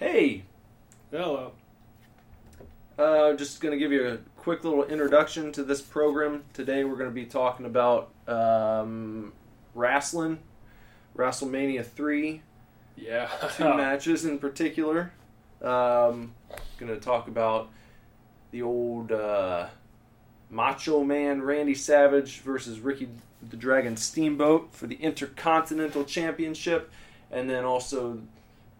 Hey, Hello. uh, just going to give you a quick little introduction to this program. Today we're going to be talking about um, wrestling, WrestleMania 3, Yeah. two matches in particular. Um, going to talk about the old uh, Macho Man Randy Savage versus Ricky the Dragon Steamboat for the Intercontinental Championship, and then also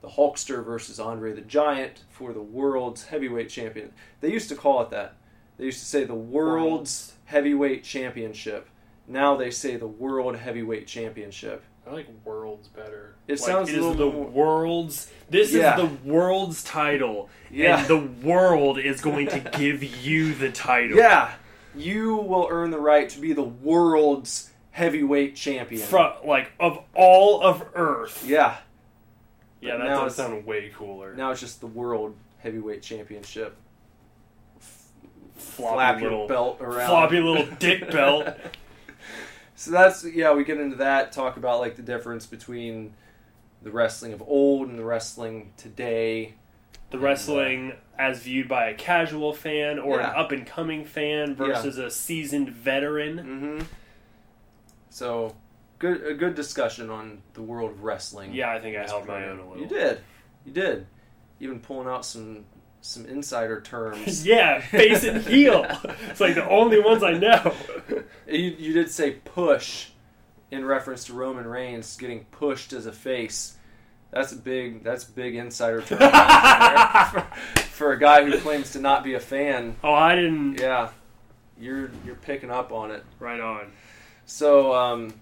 the Hulkster versus Andre the Giant for the World's Heavyweight Champion. They used to call it that. They used to say the World's Heavyweight Championship. Now they say the World Heavyweight Championship. I like worlds better. It Like, sounds it a is little the more- world's. This Yeah. is the world's title, Yeah. and the world is going to give you the title. Yeah, you will earn the right to be the world's heavyweight champion. From like of all of Earth. yeah, Yeah, that now does it's- sound way cooler. now it's just the world heavyweight championship. floppy Flap your little belt around. floppy little dick belt. So that's yeah, we get into that. Talk about like the difference between the wrestling of old and the wrestling today. The wrestling as viewed by a casual fan or Yeah. an up and coming fan versus a seasoned veteran. Mm-hmm. So good, a good discussion on the world of wrestling. Yeah, I think I held my own a little. You did, you did. Even pulling out some some insider terms. Yeah, face and heel. It's like the only ones I know. You, you did say push in reference to Roman Reigns getting pushed as a face. That's a big that's big insider term for, for a guy who claims to not be a fan. Oh, I didn't. Yeah, you're you're picking up on it. Right on. So, um,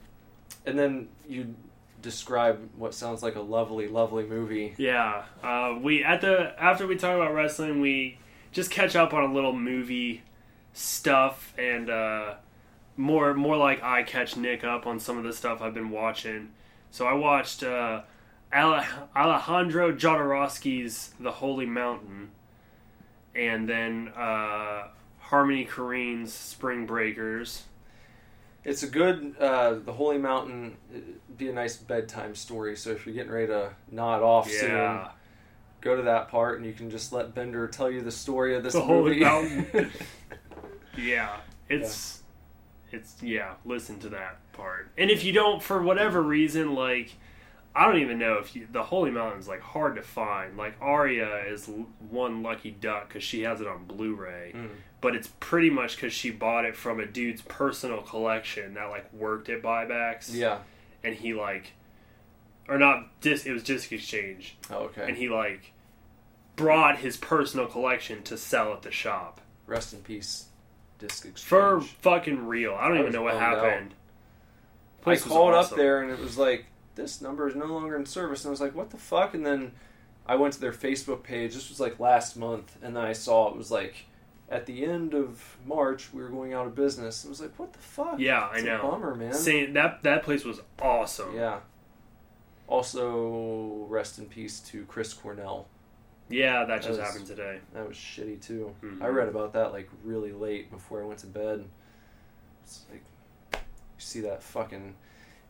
and then you describe what sounds like a lovely, lovely movie. Yeah, uh, we at the after we talk about wrestling, we just catch up on a little movie stuff and uh, more more like I catch Nick up on some of the stuff I've been watching. So I watched uh, Alejandro Jodorowsky's The Holy Mountain, and then uh, Harmony Korine's Spring Breakers. It's a good, uh, The Holy Mountain, be a nice bedtime story. So if you're getting ready to nod off soon, go to that part and you can just let Bender tell you the story of this The Holy. Mountain. yeah, it's it's yeah. Listen to that part, and if you don't, for whatever reason, like I don't even know if you, the Holy Mountain's like hard to find. Like Aria is l- one lucky duck because she has it on Blu-ray, Mm. But it's pretty much because she bought it from a dude's personal collection that like worked at buybacks, yeah. and he like or not dis it was disc exchange Oh, okay. and he like brought his personal collection to sell at the shop Rest in peace, Disc Exchange. for fucking real. I don't I even know what happened. I called awesome. up there and it was like, this number is no longer in service. And I was like, what the fuck? And then I went to their Facebook page. This was like last month. And then I saw it was like, at the end of March, we were going out of business. It was like, what the fuck? Yeah, I It's a know. bummer, man. Saying that that place was awesome. Yeah. Also, rest in peace to Chris Cornell. Yeah, that That just was- happened today. That was shitty too. Mhm. I read about that like really late before I went to bed. It's like you see that fucking.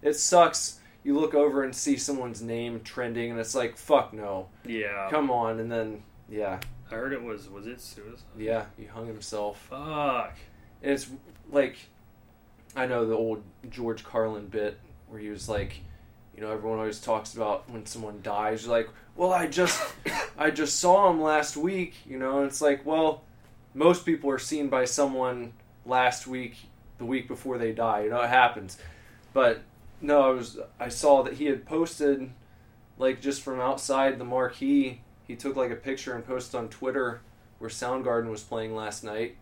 It sucks. You look over and see someone's name trending, and it's like, fuck no, Yeah, come on. And then, yeah, I heard it was was it suicide? yeah, he hung himself. Fuck. And it's like, I know the old George Carlin bit where he was like, you know, everyone always talks about when someone dies. You're like, well, I just, I just saw him last week. You know, and it's like, well, most people are seen by someone last week, the week before they die. You know, it happens. But no, I was, I saw that he had posted, like, just from outside the marquee. He took like a picture and posted on Twitter where Soundgarden was playing last night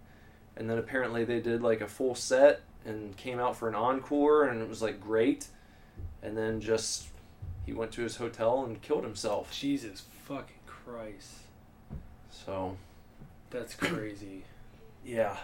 and then apparently they did like a full set and came out for an encore and it was like great and then just he went to his hotel and killed himself Jesus fucking Christ. so That's crazy. yeah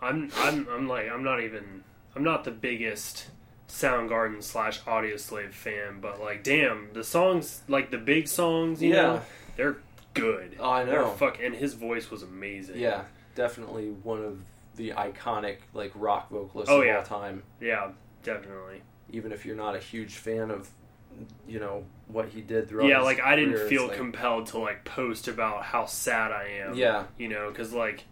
I'm I'm I'm like I'm not even I'm not the biggest Soundgarden slash Audioslave fan, but like damn, the songs like the big songs, you Yeah. know, they're good. Oh, I They're know. fuck and his voice was amazing. yeah definitely one of the iconic like rock vocalists Oh, of yeah. all time Yeah, definitely. even if you're not a huge fan of you know what he did throughout. yeah, like I didn't career, feel like- compelled to like post about how sad I am. Yeah, you know, because like,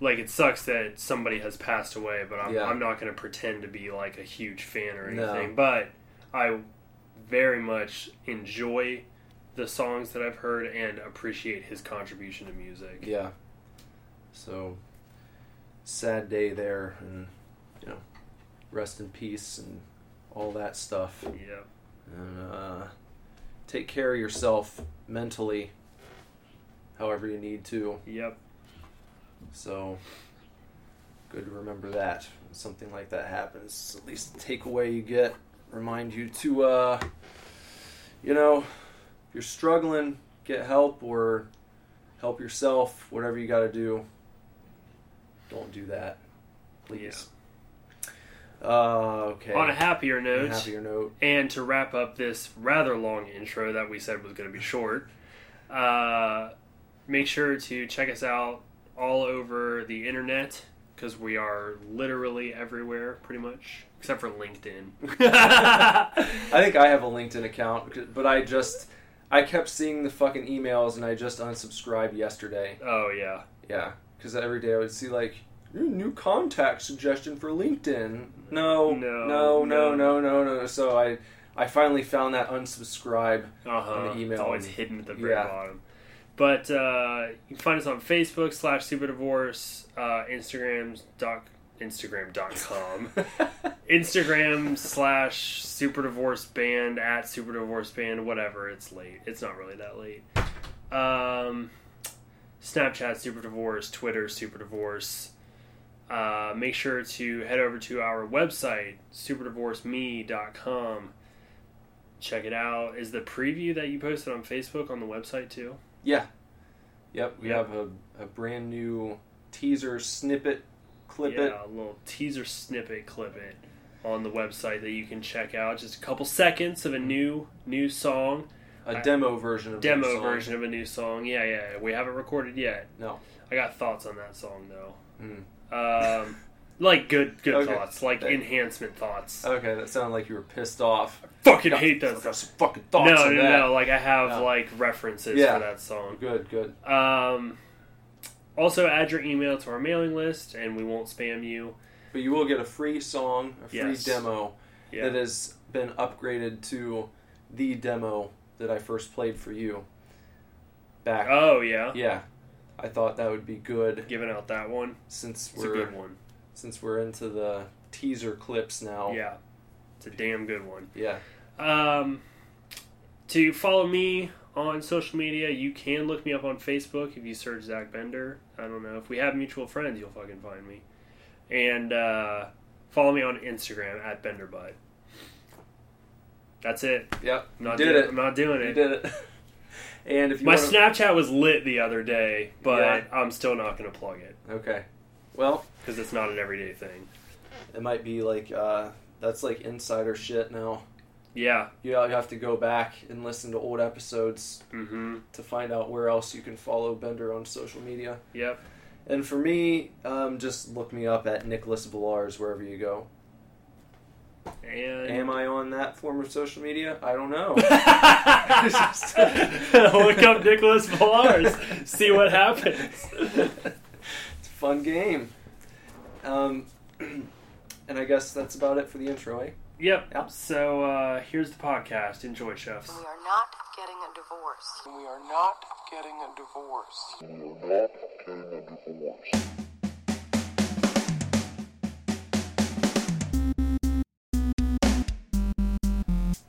like it sucks that somebody has passed away, but I'm, Yeah. I'm not going to pretend to be like a huge fan or No. anything. But I very much enjoy the songs that I've heard and appreciate his contribution to music. yeah. So sad day there, and you know, rest in peace and all that stuff. Yeah. and uh, take care of yourself mentally however you need to Yep. so good to remember that when something like that happens at least the takeaway you get remind you to uh, you know if you're struggling get help or help yourself whatever you got to do don't do that please. Uh, okay. On a happier On a note, happier note. and to wrap up this rather long intro that we said was going to be short, uh, make sure to check us out all over the internet because we are literally everywhere, pretty much, except for LinkedIn. I think I have a LinkedIn account, but I just I kept seeing the fucking emails and I just unsubscribed yesterday. oh yeah, Yeah, because every day I would see like new contact suggestion for LinkedIn. No, No, no, no, no. no, no. So I I finally found that unsubscribe. uh huh. On the email It's always hidden at the very yeah. bottom. But uh, you can find us on Facebook slash Super Divorce, uh, Instagrams doc Instagram.com. Instagram slash Super Divorce Band at Super Divorce Band, whatever. It's late. It's not really that late. Um, Snapchat Super Divorce, Twitter Super Divorce. Uh, make sure to head over to our website, superdivorceme.com. Check it out. Is the preview that you posted on Facebook on the website too? yeah, yep. We Yep. have a, a brand new teaser snippet clip yeah, it. a little teaser snippet clip it on the website that you can check out. Just a couple seconds of a new new song, A I- demo version of demo song. version of a new song. Yeah, yeah. We haven't recorded yet. No. I got thoughts on that song though. Mm. Um, like good good Okay. thoughts, like enhancement thoughts. Okay, that sounded like you were pissed off. I Fucking Got- hate those. got some fucking thoughts no, no, that. no. Like I have No. like references Yeah. for that song. Good, good. Um, also add your email to our mailing list, and we won't spam you. But you will get a free song, a free Yes. demo Yeah. that has been upgraded to the demo that I first played for you. Back. Oh yeah. yeah. I thought that would be good Giving out that one. since It's we're good one. since we're into the teaser clips now. Yeah. It's a damn good one. Yeah. Um, to follow me on social media, you can look me up on Facebook if you search Zach Bender. I don't know if we have mutual friends, you'll fucking find me. And uh, follow me on Instagram at BenderButt. That's it. Yep. I'm not did doing, it. I'm not doing it. You did it. and if you My wanna... Snapchat was lit the other day, but Yeah. I'm still not going to plug it Okay. Well, because it's not an everyday thing. it might be like uh that's like insider shit now. Yeah. You have to go back and listen to old episodes Mm-hmm. to find out where else you can follow Bender on social media. Yep. And for me, um, just look me up at Nicholas Villars wherever you go. And Am I on that form of social media? I don't know. Look up Nicholas Villars. See what happens. it's a fun game. Um, and I guess that's about it for the intro, eh? Yep. Yep. So uh, here's the podcast. Enjoy, chefs. We are not getting a divorce. We are not getting a divorce. We are not getting a divorce.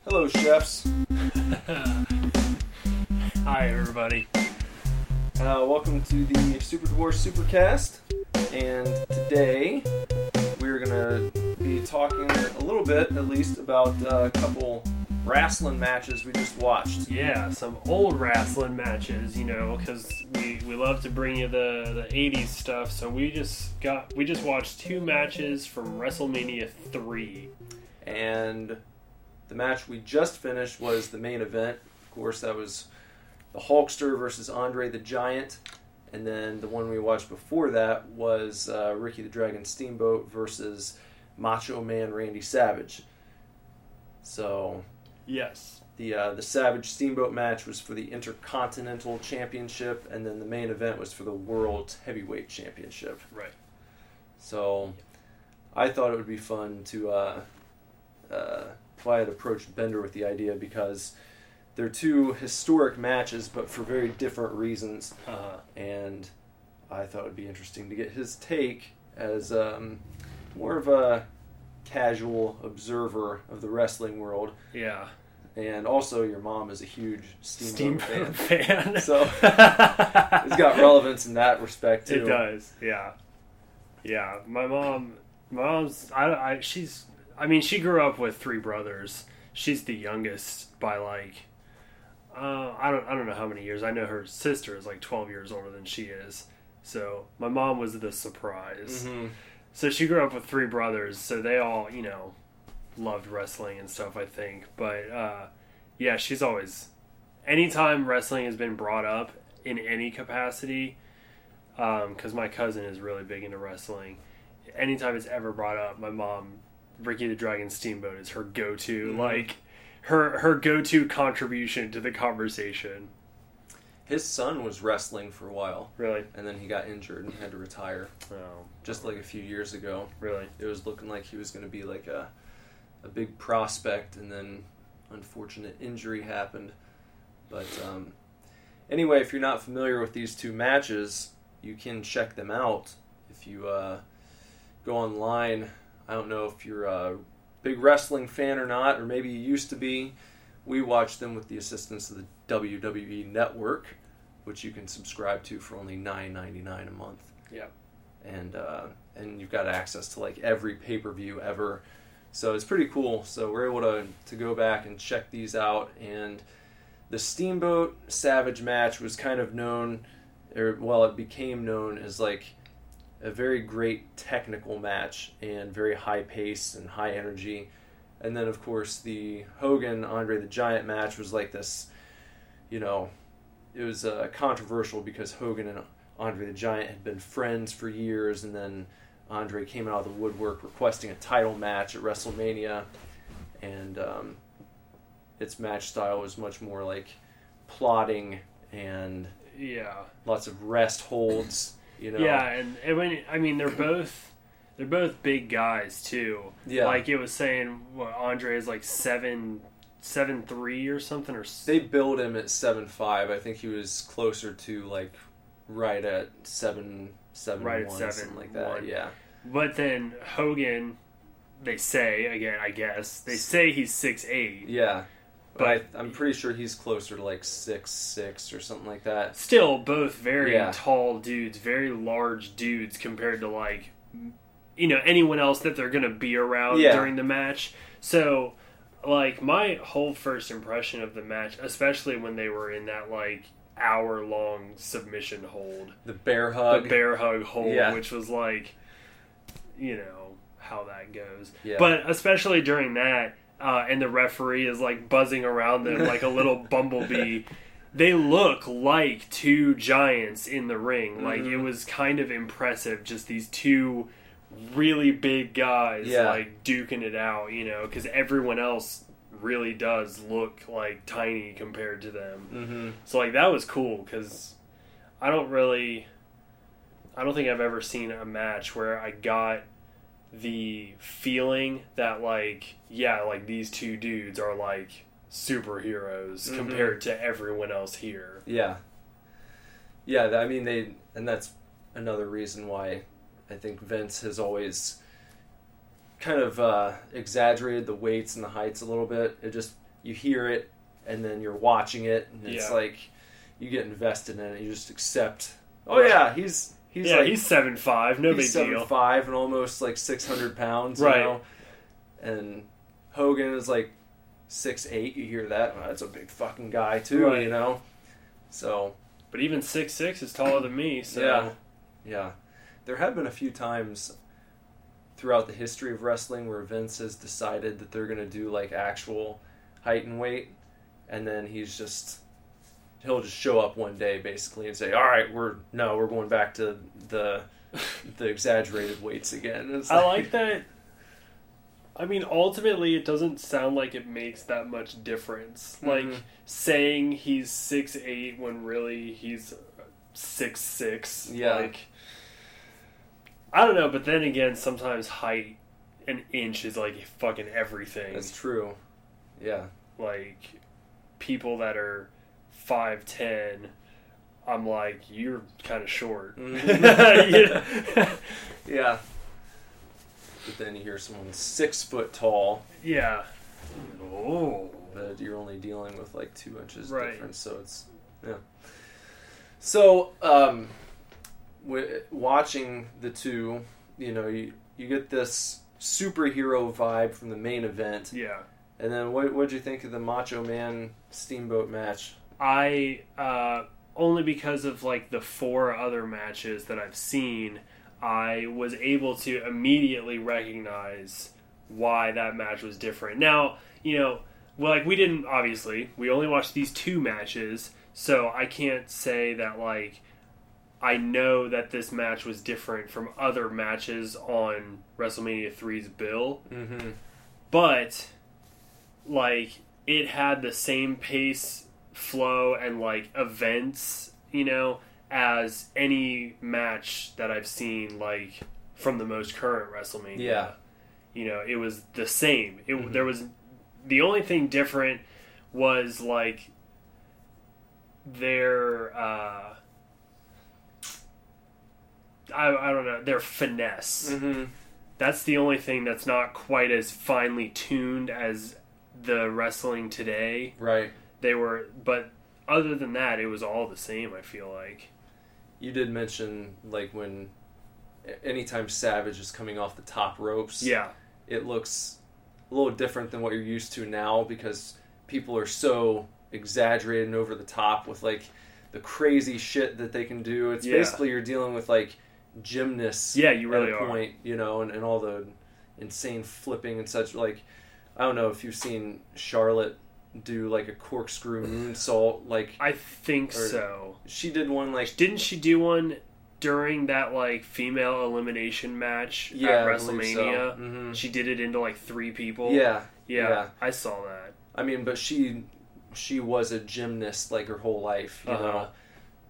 Hello, chefs. Hi, everybody. Uh, welcome to the Super Divorce Supercast. And today we're going to be talking a little bit, at least, about uh, a couple wrestling matches we just watched. Yeah, some old wrestling matches, you know, because we, we love to bring you the, the 80s stuff. So we just got we just watched two matches from WrestleMania 3. And the match we just finished was the main event. Of course, that was the Hulkster versus Andre the Giant. And then the one we watched before that was uh, Ricky the Dragon Steamboat versus Macho Man Randy Savage. So Yes. The uh, the Savage Steamboat match was for the Intercontinental Championship, and then the main event was for the World Heavyweight Championship. Right. So, I thought it would be fun to. Uh, uh, if I had approached Bender with the idea because they're two historic matches, but for very different reasons, Uh, and I thought it would be interesting to get his take as um, more of a casual observer of the wrestling world. yeah. And also, your mom is a huge Steamboat, Steamboat fan. fan. So, It's got relevance in that respect too. It does, yeah, yeah. My mom, my mom's. I, I, she's. I mean, she grew up with three brothers. She's the youngest by like. Uh, I don't. I don't know how many years. I know her sister is like twelve years older than she is. So my mom was the surprise. Mhm. So she grew up with three brothers. So they all, you know, loved wrestling and stuff. I think, but uh, yeah, she's always. Anytime wrestling has been brought up in any capacity, because my cousin is really big into wrestling. Anytime it's ever brought up, my mom, Ricky the Dragon Steamboat, is her go-to. Mhm. Like her her go-to contribution to the conversation. His son was wrestling for a while, Really? and then he got injured and had to retire. Oh, Just like a few years ago, really? it was looking like he was going to be like a a big prospect, and then unfortunate injury happened. But um, anyway, if you're not familiar with these two matches, you can check them out if you uh, go online. I don't know if you're a big wrestling fan or not, or maybe you used to be. We watch them with the assistance of the WWE Network, which you can subscribe to for only nine ninety nine a month Yeah. and uh, and you've got access to like every pay per view ever. So it's pretty cool. So we're able to to go back and check these out. And the Steamboat Savage match was kind of known, or well, it became known as like a very great technical match and very high pace and high energy. And then of course the Hogan Andre the Giant match was like this, you know, it was uh, controversial because Hogan and Andre the Giant had been friends for years, and then Andre came out of the woodwork requesting a title match at WrestleMania, and um, its match style was much more like plotting and Yeah. lots of rest holds. You know, Yeah, and, and when I mean they're both they're both big guys too. Yeah. Like it was saying, what Andre is like seven seven three or something or they build him at seven five. I think he was closer to like right at seven seven Right at seven something like that. one. Yeah, But then Hogan, they say again, I guess they say he's six eight. yeah. But, But- I, I'm pretty sure he's closer to like six six or something like that. Still, both very Yeah. tall dudes, very large dudes compared to like, you know, anyone else that they're gonna be around Yeah. during the match. So, like my whole first impression of the match, especially when they were in that like hour long submission hold, The bear hug. the bear hug hold, Yeah. which was like, you know, how that goes. Yeah. But especially during that, uh, and the referee is like buzzing around them like a little bumblebee. They look like two giants in the ring. Like it Mhm. was kind of impressive, just these two really big guys Yeah. like duking it out, you know, because everyone else really does look like tiny compared to them. Mm-hmm. So like that was cool because I don't really, I don't think I've ever seen a match where I got the feeling that like yeah like these two dudes are like superheroes Mhm. compared to everyone else here. Yeah. Yeah, I mean they and that's another reason why I think Vince has always kind of uh, exaggerated the weights and the heights a little bit. It just you hear it and then you're watching it and it's Yeah. like you get invested in it. You just accept. Oh yeah, he's he's yeah, like he's seven five, no big seven deal. five and almost like six hundred pounds, you know? And Hogan is like six eight. You hear that? Well, that's a big fucking guy too, Right. you know. So But even six six is taller than me, so yeah, yeah. There have been a few times throughout the history of wrestling where Vince has decided that they're going to do like actual height and weight, and then he's just he'll just show up one day basically and say, "All right, we're no, we're going back to the the exaggerated weights again." It's I like that. I mean, ultimately, it doesn't sound like it makes that much difference. Like Mhm. saying he's six eight when really he's six six. Yeah. Like, I don't know, but then again, sometimes height, an inch is like fucking everything. That's true. Yeah. like people that are five ten. I'm like, you're kind of short. Mhm. You? Yeah. But then you hear someone six foot tall, yeah. Oh. but you're only dealing with like two inches Right. difference, so it's yeah. So, um, w- watching the two, you know, you you get this superhero vibe from the main event, Yeah. and then what what'd you think of the Macho Man Steamboat match? I uh, only because of like the four other matches that I've seen, I was able to immediately recognize why that match was different. Now, you know, well, like we didn't obviously we only watched these two matches, so I can't say that like I know that this match was different from other matches on WrestleMania 3's bill Mm-hmm. but like it had the same pace flow and like events you know as any match that i've seen like from the most current wrestlemania Yeah. you know it was the same it, Mhm. there was the only thing different was like their uh I, I don't know their finesse Mm-hmm. that's the only thing that's not quite as finely tuned as the wrestling today. Right. They were, but other than that, it was all the same. I feel like. You did mention like when anytime Savage is coming off the top ropes. Yeah, it looks a little different than what you're used to now because people are so exaggerated and over the top with like the crazy shit that they can do. It's Yeah. basically you're dealing with like gymnasts. Yeah, you really at a are. point, you know, and, and all the insane flipping and such. Like, I don't know if you've seen Charlotte do like a corkscrew moonsault. Like I think so. she did one like Didn't she do one during that like female elimination match yeah, at believe so. WrestleMania? Mhm. She did it into like three people. Yeah, yeah, yeah. I saw that. I mean, but she she was a gymnast like her whole life, you Uh-huh. know.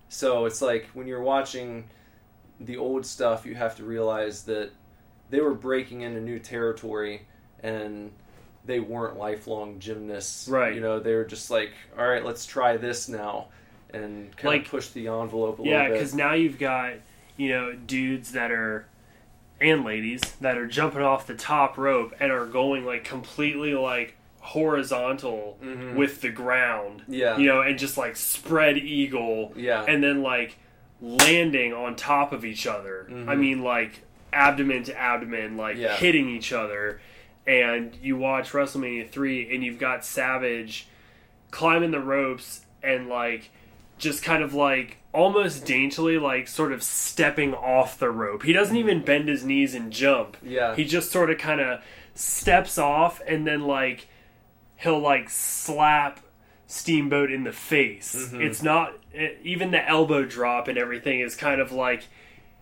So it's like when you're watching the old stuff, you have to realize that they were breaking into new territory and they weren't lifelong gymnasts. Right. You know, they were just like, all right, let's try this now and kind Like- of push the envelope a Yeah, little bit. because now you've got you know dudes that are and ladies that are jumping off the top rope and are going like completely like horizontal Mhm. with the ground. Yeah. you know, and just like spread eagle. Yeah. and then like landing on top of each other. Mhm. I mean, like abdomen to abdomen, like Yeah. hitting each other. And you watch WrestleMania three, and you've got Savage climbing the ropes and like just kind of like almost daintily like sort of stepping off the rope. He doesn't even bend his knees and jump. yeah. He just sort of kind of steps off and then like he'll like slap Steamboat in the face. Mhm. It's not even the elbow drop and everything is kind of like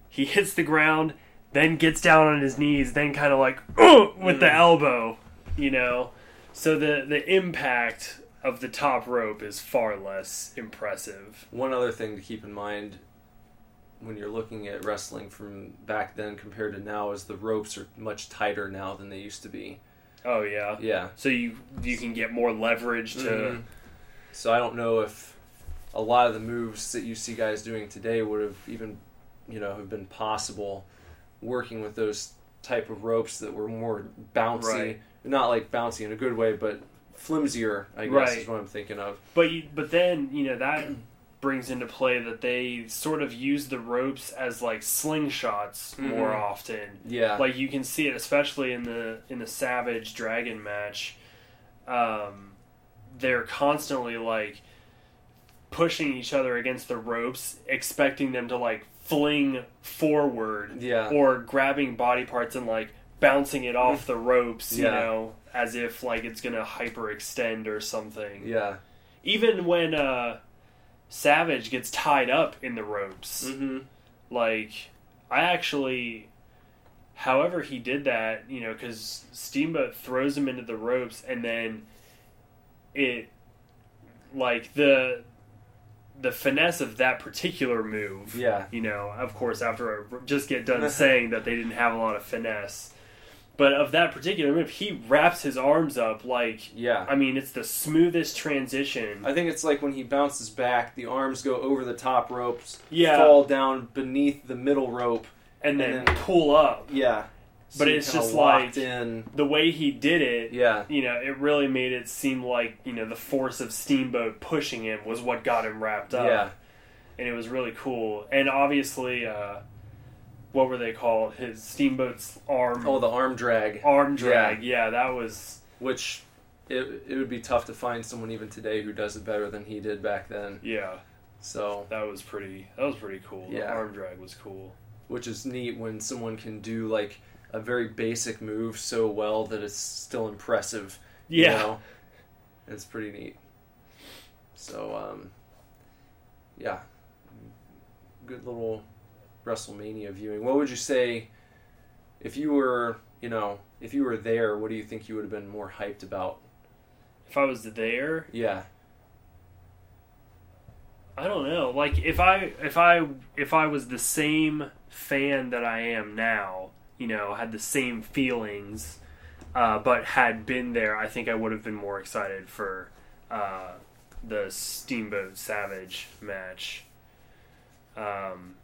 he hits the ground, then gets down on his knees, then kind of like with the Mm. elbow, you know. So the the impact of the top rope is far less impressive. One other thing to keep in mind when you're looking at wrestling from back then compared to now is the ropes are much tighter now than they used to be. Oh yeah. Yeah. So you you can get more leverage to Mhm. So I don't know if a lot of the moves that you see guys doing today would have even, you know, have been possible working with those type of ropes that were more bouncy, Right. not like bouncy in a good way, but flimsier. I guess Right. is what I'm thinking of. But you, but then you know that brings into play that they sort of use the ropes as like slingshots more Mhm. often. Yeah. Like you can see it, especially in the in the Savage Dragon match. Um, they're constantly like pushing each other against the ropes, expecting them to like fling forward yeah. or grabbing body parts and like bouncing it off the ropes, you Yeah. know, as if like it's gonna hyperextend or something yeah. even when uh savage gets tied up in the ropes Mm-hmm. like i actually however he did that, you know, because Steamboat throws him into the ropes and then it, like the the finesse of that particular move. Yeah. You know, of course, after I just get done saying that they didn't have a lot of finesse. But of that particular move, he wraps his arms up like Yeah. I mean, it's the smoothest transition. I think it's like when he bounces back, the arms go over the top ropes, Yeah. fall down beneath the middle rope. and then and then- pull up. Yeah. But it's just like- in. The way he did it, Yeah. you know, it really made it seem like, you know, the force of Steamboat pushing him was what got him wrapped up. Yeah. And it was really cool. And obviously, uh, what were they called? His Steamboat's arm Oh, the arm drag, arm drag. Yeah. that was which it, it would be tough to find someone even today who does it better than he did back then. yeah, So, that was pretty that was pretty cool. The Yeah. arm drag was cool. which is neat when someone can do like a very basic move so well that it's still impressive. you Yeah. know? It's pretty neat. So, um, yeah, good little WrestleMania viewing. What would you say if you were, you know, if you were there? What do you think you would have been more hyped about? If I was there, Yeah, I don't know. Like if I if I if I was the same fan that I am now, you know, had the same feelings, uh, but had been there, I think I would have been more excited for uh, the Steamboat Savage match. Um,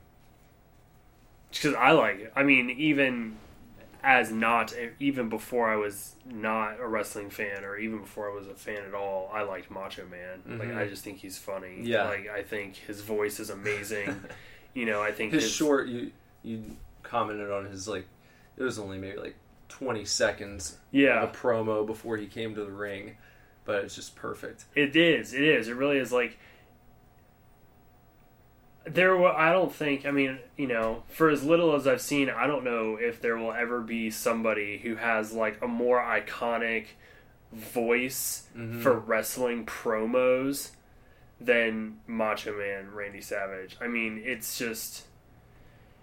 because I like it. I mean, even as not even before I was not a wrestling fan, or even before I was a fan at all, I liked Macho Man. Like Mhm. I just think he's funny. Yeah. like I think his voice is amazing. you know, I think his short. You you commented on his like. It was only maybe like twenty seconds yeah, of a promo before he came to the ring, but it's just perfect. It is. It is. It really is. Like there. wa- I don't think. I mean, you know, for as little as I've seen, I don't know if there will ever be somebody who has like a more iconic voice Mhm. for wrestling promos than Macho Man Randy Savage. I mean, it's just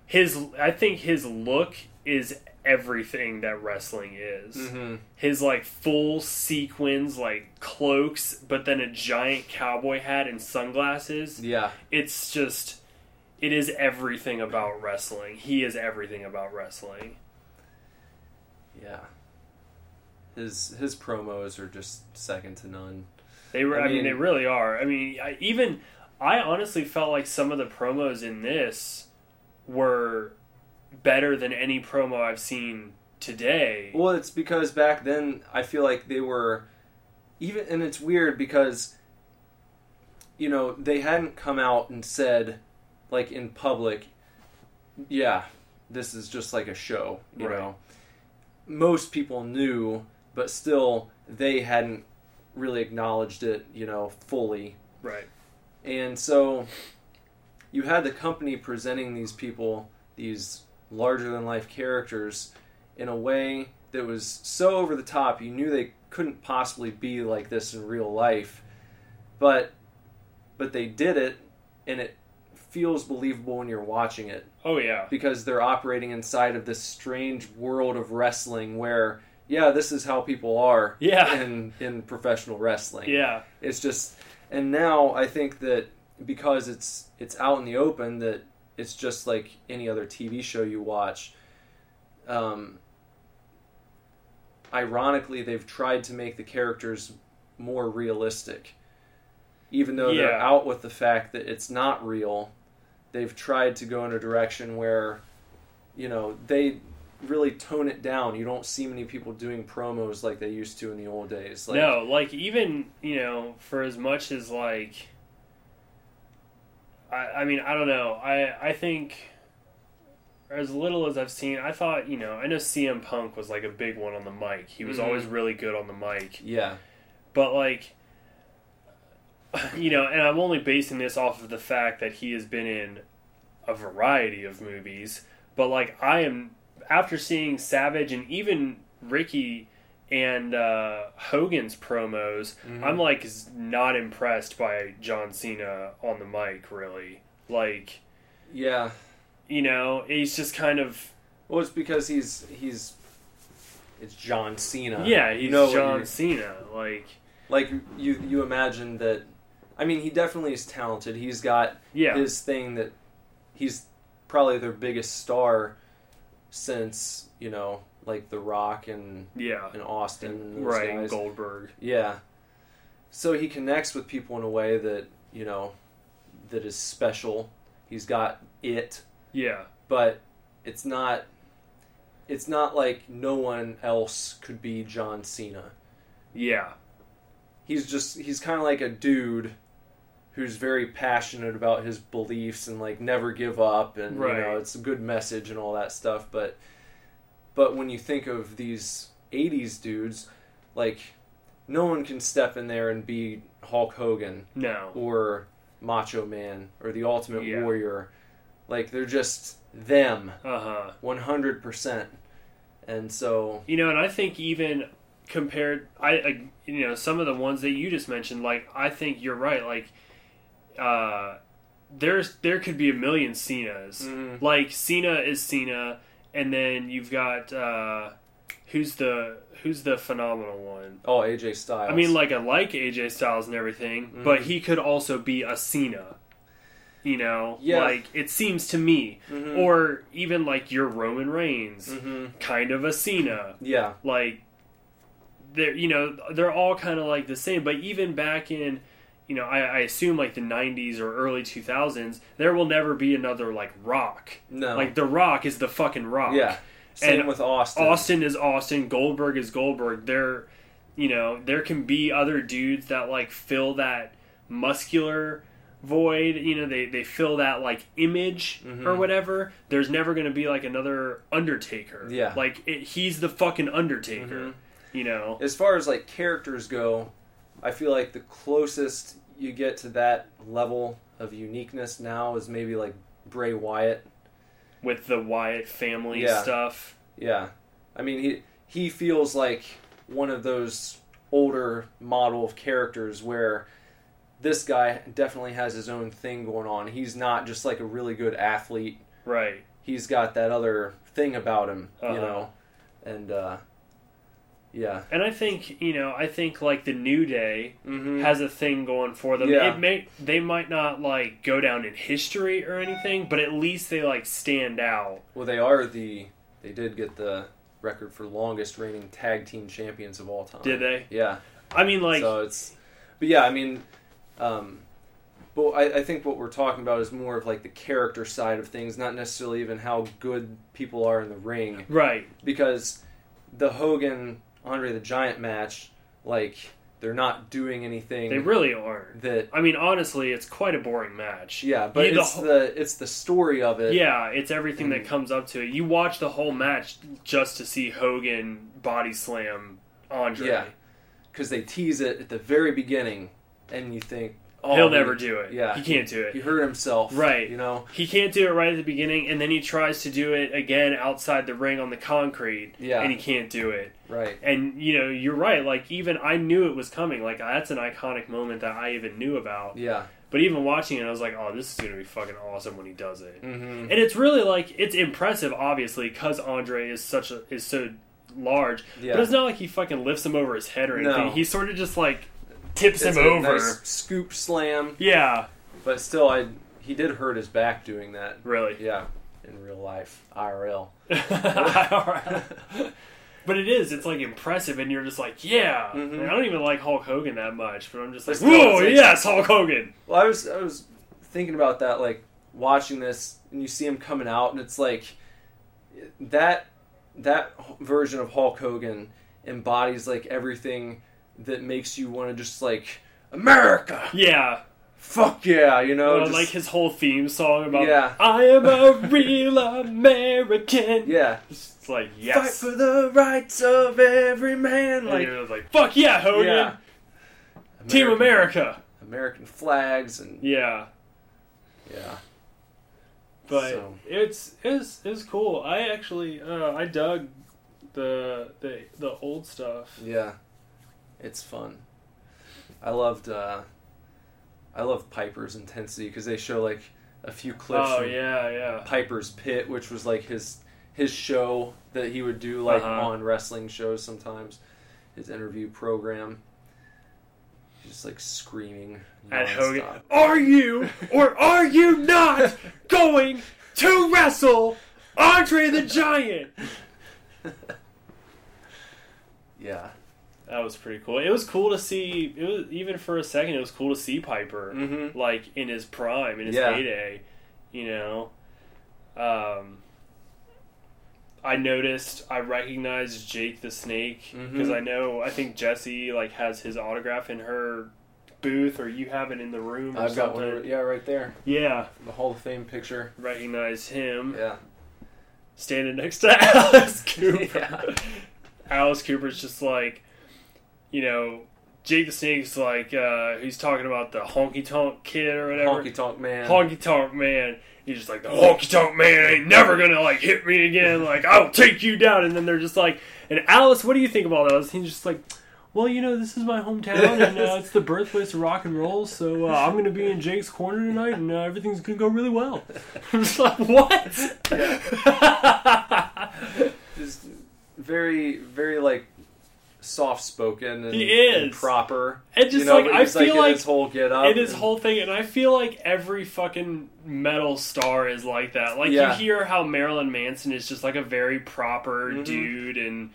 his. I think his look is everything that wrestling is Mm-hmm. his like full sequins like cloaks but then a giant cowboy hat and sunglasses Yeah, it's just it is everything about wrestling he is everything about wrestling yeah. His his promos are just second to none. they were I I mean, mean- they really are i mean I, even i honestly felt like some of the promos in this were better than any promo i've seen today Well, it's because back then I feel like they were even, and it's weird because you know they hadn't come out and said like in public, yeah, this is just like a show. You Right. know, most people knew, but still they hadn't really acknowledged it. You know, fully. right And so you had the company presenting these people, these larger than life characters, in a way that was so over the top, you knew they couldn't possibly be like this in real life. But but they did it and it feels believable when you're watching it oh yeah because they're operating inside of this strange world of wrestling where yeah, this is how people are Yeah. in in professional wrestling. yeah It's just, and now I think that because it's it's out in the open, that it's just like any other TV show you watch. Um, ironically, they've tried to make the characters more realistic, even though they're out with the fact that it's not real. They've tried to go in a direction where, you know, they really tone it down. You don't see many people doing promos like they used to in the old days. Like, no, like even you know, for as much as like, I, I mean, I don't know. I I think as little as I've seen, I thought you know, I know CM Punk was like a big one on the mic. He was Mhm. always really good on the mic, yeah. but like, you know, and I'm only basing this off of the fact that he has been in a variety of movies. But like, I am after seeing Savage and even Ricky and uh, Hogan's promos, Mhm. I'm like not impressed by John Cena on the mic. Really, like Yeah. you know, he's just kind of Well, it's because he's he's it's John Cena. yeah, he's you know John Cena. Like, Like you you imagine that. I mean, he definitely is talented. He's got yeah, his thing that he's probably their biggest star since you know like The Rock and yeah, and Austin and right. guys. Goldberg. Yeah. So he connects with people in a way that, you know, that is special. He's got it, Yeah, but it's not it's not like no one else could be John Cena. yeah, He's just he's kind of like a dude who's very passionate about his beliefs and like never give up and you know it's a good message and all that stuff, but but when you think of these 80s dudes, like no one can step in there and be Hulk Hogan no, or Macho Man or the Ultimate Yeah. Warrior. Like they're just them, uh huh. 100%. And so, You know, and I think even compared, I, I you know some of the ones that you just mentioned, like I think you're right. Like, uh, there's there could be a million Cenas. Mhm. Like Cena is Cena, and then you've got uh, who's the who's the phenomenal one. oh, AJ Styles. I mean, like I like AJ Styles and everything, Mhm. but he could also be a Cena. You know, Yeah. like it seems to me, Mhm. or even like your Roman Reigns, Mhm. kind of a Cena Yeah. like they're you know they're all kind of like the same but even back in you know I, I assume like the 90s or early 2000s there will never be another like rock No. like the rock is the fucking rock Yeah. Same And with Austin. austin is austin goldberg is goldberg there you know there can be other dudes that like fill that muscular void you know they, they fill that like image Mhm. or whatever there's never going to be like another undertaker Yeah. like it, he's the fucking undertaker Mhm. you know As far as like characters go, I feel like the closest you get to that level of uniqueness now is maybe like Bray Wyatt. with the Wyatt family Yeah. stuff Yeah. I mean, he he feels like one of those older model of characters where this guy definitely has his own thing going on. He's not just like a really good athlete. right He's got that other thing about him, Uh-huh. you know. And uh yeah. and I think you know I think like the New Day Mm-hmm. has a thing going for them Yeah. it may they might not like go down in history or anything but at least they like stand out Well, they are the. They did get the record for longest reigning tag team champions of all time. Did they? Yeah. I mean like so it's, but yeah, I mean, um, but I, I think what we're talking about is more of like the character side of things, not necessarily even how good people are in the ring, right because the Hogan Andre the Giant match, like they're not doing anything they really aren't that. I mean honestly it's quite a boring match Yeah, but You- the it's whole- the it's the story of it. Yeah, it's everything that Mm. comes up to it. You watch the whole match just to see Hogan body slam Andre. Yeah. because they tease it at the very beginning, and you think, oh, He'll he- never do it. yeah. He can't do it. He hurt himself, Right. You know, He can't do it right at the beginning, and then he tries to do it again outside the ring on the concrete, Yeah. and he can't do it. right? And you know, you're right. Like even I knew it was coming. Like that's an iconic moment that I even knew about. Yeah. But even watching it, I was like, oh, this is gonna be fucking awesome when he does it. Mm-hmm. And it's really like it's impressive, obviously, because Andre is such a is so large. Yeah. But it's not like he fucking lifts him over his head or anything. No. He sort of just like tips him a over. nice scoop slam, Yeah, but still, I he did hurt his back doing that. really. Yeah, in real life, IRL. but it is. It's like impressive, and you're just like, yeah. Mhm. And I don't even like Hulk Hogan that much, but I'm just like, whoa, yes, Hulk Hogan. Well, I was I was thinking about that, like watching this, and you see him coming out, and it's like that that version of Hulk Hogan embodies like everything that makes you want to just like America, Yeah, fuck yeah, you know, Well, just- like his whole theme song about Yeah. I am a real American. yeah, It's like fight for the rights of every man, like you're like fuck yeah, Hogan. yeah, Team America. American flags, and Yeah. yeah, But So- it's it's it's cool. I actually uh, I dug the the the old stuff. yeah, it's fun. I loved uh, I love Piper's intensity because they show like a few clips Oh from yeah, yeah. Piper's pit, which was like his his show that he would do like Uh-huh. on wrestling shows sometimes. His interview program. Just like screaming. At Hogan, are you or are you not going to wrestle Andre the Giant? Yeah. That was pretty cool. It was cool to see. It was even for a second. It was cool to see Piper Mm-hmm. like in his prime, in his Yeah. heyday. You know, um, I noticed. I recognized Jake the Snake because Mhm. I know. I think Jesse like has his autograph in her booth, or you have it in the room. I've got one. Yeah, right there. Yeah, The Hall of Fame picture. recognize him Yeah. standing next to Alice Cooper. Yeah. Alice Cooper's just like, you know, Jake the Snake's like, uh, he's talking about the honky tonk kid or whatever. Honky Tonk Man. honky tonk man. He's just like, the honky tonk man ain't never gonna like hit me again. Like, I'll take you down. And then they're just like, and Alice, what do you think of all those? He's just like, well, you know, this is my hometown and uh, it's the birthplace of rock and roll. So uh, I'm going to be in Jake's corner tonight and uh, everything's going to go really well. I'm just like, what? Just very, very like soft spoken and, He is. and proper. And just you know, like, I feel in like his whole get up. It is whole thing, and I feel like every fucking metal star is like that. Like Yeah. you hear how Marilyn Manson is just like a very proper Mhm. dude, and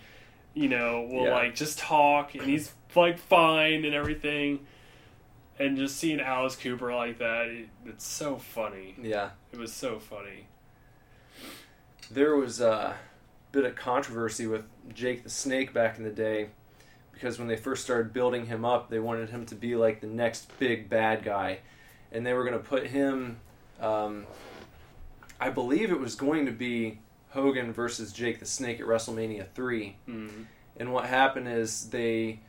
you know will Yeah. like just talk, and he's like fine and everything. And just seeing Alice Cooper like that, it, it's so funny. Yeah. It was so funny. There was a bit of controversy with Jake the Snake back in the day because when they first started building him up, they wanted him to be like the next big bad guy. And they were going to put him, um, I believe it was going to be Hogan versus Jake the Snake at WrestleMania 3. Mm. And what happened is they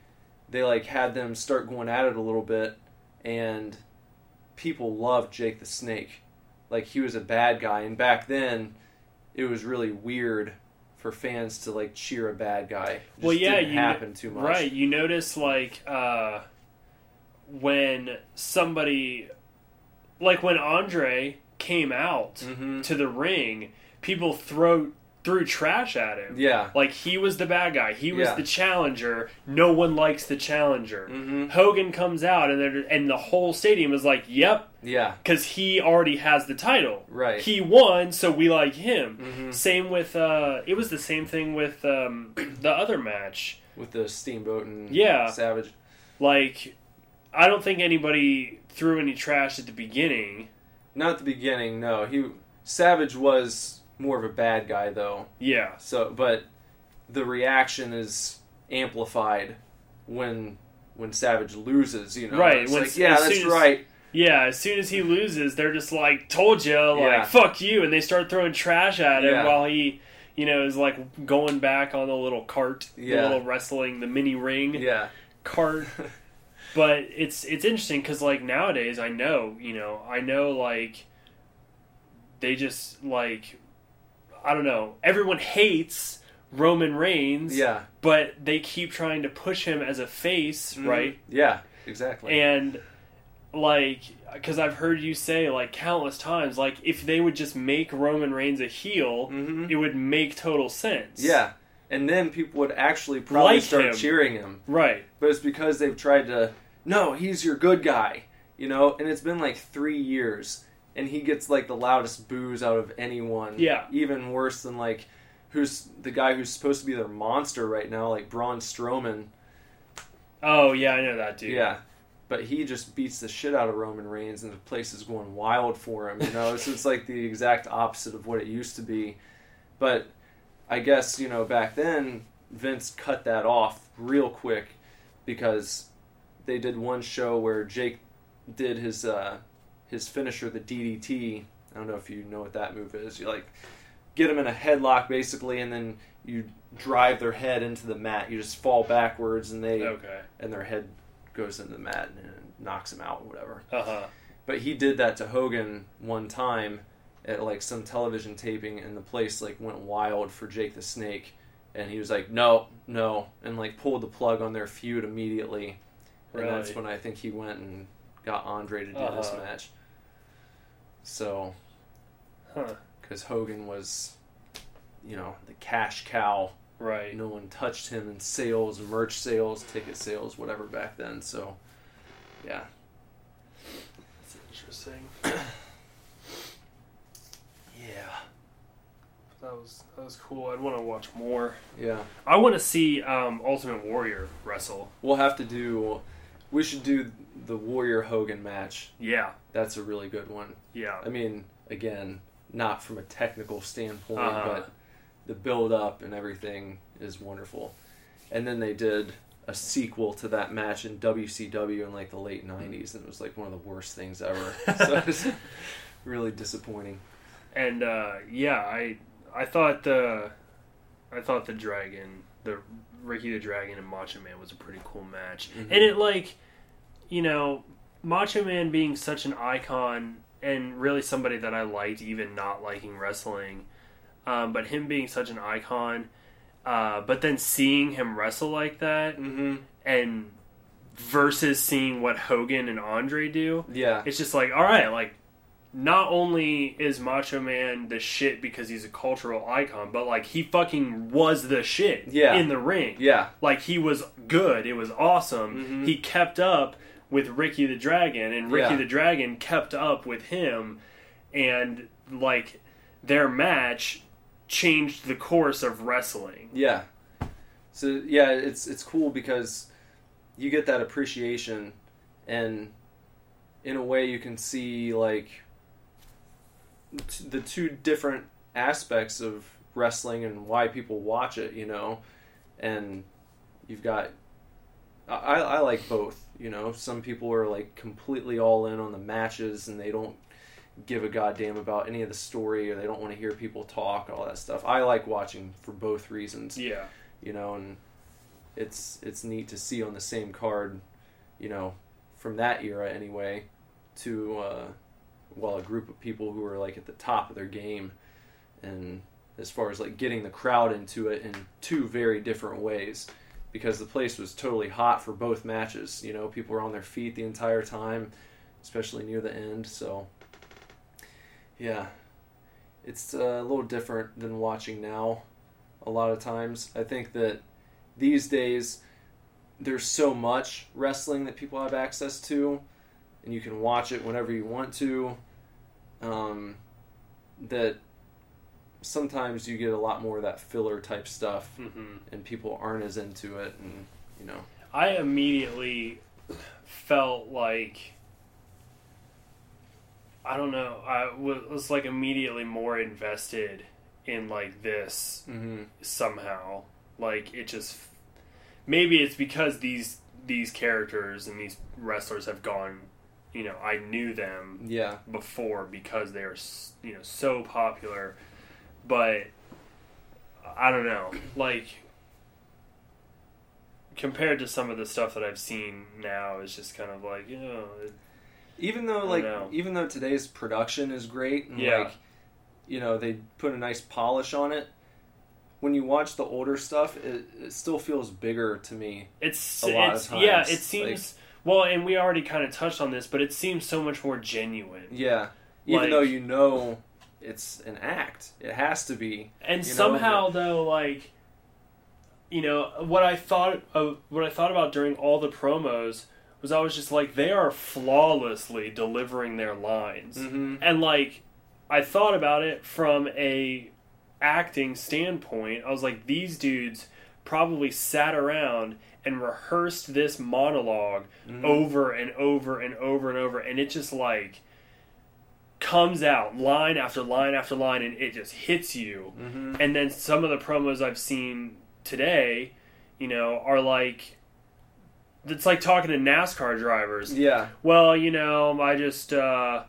they like had them start going at it a little bit and people loved Jake the Snake. Like he was a bad guy and back then it was really weird for fans to like cheer a bad guy. It Well, yeah, you happen too much. Right. You notice like uh, when somebody, like when Andre came out Mhm. to the ring, people throw threw trash at him. Yeah. Like he was the bad guy. He was Yeah. the challenger. No one likes the challenger. Mhm. Hogan comes out and and the whole stadium is like, "Yep," Yeah. because he already has the title. Right. He won, so we like him. Mhm. Same with uh, it was the same thing with um, the other match. With the Steamboat and Yeah. Savage. Like, I don't think anybody threw any trash at the beginning. Not at the beginning, no. He Savage was more of a bad guy though. Yeah, So, but the reaction is amplified when when Savage loses. You know, Right, It's when- like, yeah, as that's soon as- right. yeah. As soon as he loses, they're just like, "Told you, like Yeah. fuck you," and they start throwing trash at him Yeah. while he, you know, is like going back on the little cart, Yeah. the little wrestling, the mini ring Yeah, cart. but it's it's interesting because like nowadays, I know, you know, I know like they just like I don't know. Everyone hates Roman Reigns. yeah, but they keep trying to push him as a face, Mhm. right? Yeah, exactly. And like, because I've heard you say like countless times, like if they would just make Roman Reigns a heel, Mhm. it would make total sense. yeah, and then people would actually probably Like start him. cheering him, right. but it's because they've tried to. No, he's your good guy, you know. And it's been like three years, and he gets like the loudest boos out of anyone. Yeah. even worse than like who's the guy who's supposed to be their monster right now, like Braun Strowman. Oh yeah, I know that dude. Yeah. But he just beats the shit out of Roman Reigns, and the place is going wild for him. You know, so it's like the exact opposite of what it used to be. But I guess you know back then Vince cut that off real quick because they did one show where Jake did his uh, his finisher, the DDT. I don't know if you know what that move is. You like get them in a headlock basically, and then you drive their head into the mat. You just fall backwards, and they Okay. and their head goes into the mat and knocks them out, or whatever. Uh huh. But he did that to Hogan one time at like some television taping, and the place like went wild for Jake the Snake, and he was like, "No, no," and like pulled the plug on their feud immediately. And that's when I think he went and got Andre to do this Uh-huh. match. So, Huh. because Hogan was you know the cash cow. Right. No one touched him in sales, merch sales, ticket sales, whatever back then. So, yeah, That's Interesting. yeah, That was that was cool. I'd want to watch more. yeah. I want to see um, Ultimate Warrior wrestle. We'll have to do. We should do the Warrior Hogan match. Yeah. That's a really good one. Yeah. I mean, again, not from a technical standpoint, Uh-huh. but the build up and everything is wonderful. And then they did a sequel to that match in WCW in like the late '90s, and it was like one of the worst things ever. so it's really disappointing. And uh, yeah, I I thought the I thought the Dragon, the Ricky the Dragon and Macho Man was a pretty cool match. Mhm. And it like, you know, Macho Man being such an icon and really somebody that I liked, even not liking wrestling, um, but him being such an icon, uh, but then seeing him wrestle like that Mm-hmm. and versus seeing what Hogan and Andre do, Yeah, it's just like all right like not only is macho man the shit because he's a cultural icon but like he fucking was the shit Yeah. in the ring yeah, like he was good it was awesome Mhm. he kept up with ricky the dragon and ricky Yeah. the dragon kept up with him and like their match changed the course of wrestling yeah. So yeah, it's it's cool because you get that appreciation, and in a way you can see like t- the two different aspects of wrestling and why people watch it, you know, and you've got I, I like both, you know. Some people are like completely all in on the matches and they don't give a goddamn about any of the story or they don't want to hear people talk, all that stuff. I like watching for both reasons yeah you know, and it's it's neat to see on the same card, you know, from that era anyway, to uh, well a group of people who are like at the top of their game, and as far as like getting the crowd into it in two very different ways, because the place was totally hot for both matches. You know, people were on their feet the entire time, especially near the end. So, yeah, it's a little different than watching now a lot of times. I think that these days there's so much wrestling that people have access to, and you can watch it whenever you want to. Um, that sometimes you get a lot more of that filler type stuff, hmm and people aren't as into it, and you know, I immediately felt like I don't know. I was, was like immediately more invested in like this mm-hmm. somehow. Like it just maybe it's because these these characters and these wrestlers have gone. You know, I knew them yeah, before because they're you know so popular, but I don't know, like compared to some of the stuff that I've seen now, it's just kind of like you know, it, even though like know. even though today's production is great and Yeah. like you know they put a nice polish on it when you watch the older stuff it, it still feels bigger to me it's A lot of it's yeah, it seems well, and we already kind of touched on this, but it seems so much more genuine. yeah even Like- though you know it's an act it has to be And You know, somehow though, like you know, what I thought of what I thought about during all the promos was I was just like they are flawlessly delivering their lines. mm-hmm. And like I thought about it from a acting standpoint. I was like these dudes probably sat around and rehearsed this monolog Mhm. over and over and over and over and it just like comes out line after line after line and it just hits you Mm-hmm. and then some of the promos I've seen today, you know, are like it's like talking to NASCAR drivers. yeah Well, you know, I just uh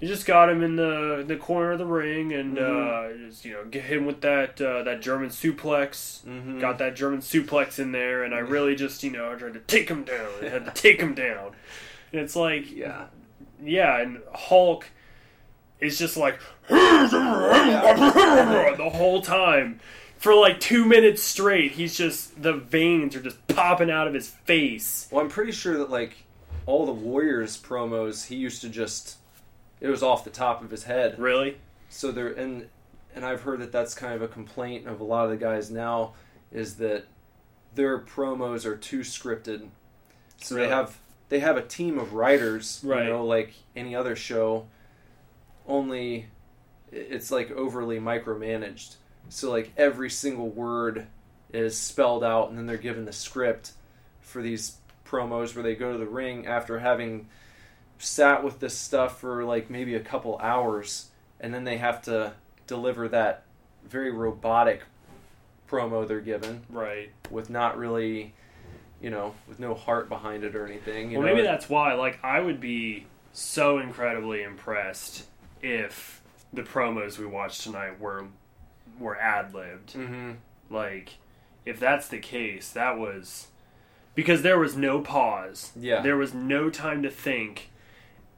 you just got him in the the corner of the ring and Mhm. uh just you know get him with that uh, that German suplex. mm-hmm. Got that German suplex in there, and I really just you know I tried to take him down. I had to take him down. And it's like yeah yeah, and Hulk is just like the whole time. For like two minutes straight, he's just the veins are just popping out of his face. well i'm pretty sure that like all the warriors promos he used to just it was off the top of his head Really? so there and and I've heard that that's kind of a complaint of a lot of the guys now is that their promos are too scripted. So Really? they have they have a team of writers, Right. you know, like any other show. Only it's like overly micromanaged. So like every single word is spelled out, and then they're given the script for these promos where they go to the ring after having sat with this stuff for like maybe a couple hours, and then they have to deliver that very robotic promo they're given Right. with not really, you know, with no heart behind it or anything. You well, know? maybe that's why. Like, I would be so incredibly impressed if the promos we watched tonight were were ad libbed. hmm Like, if that's the case, that was because there was no pause. Yeah. There was no time to think,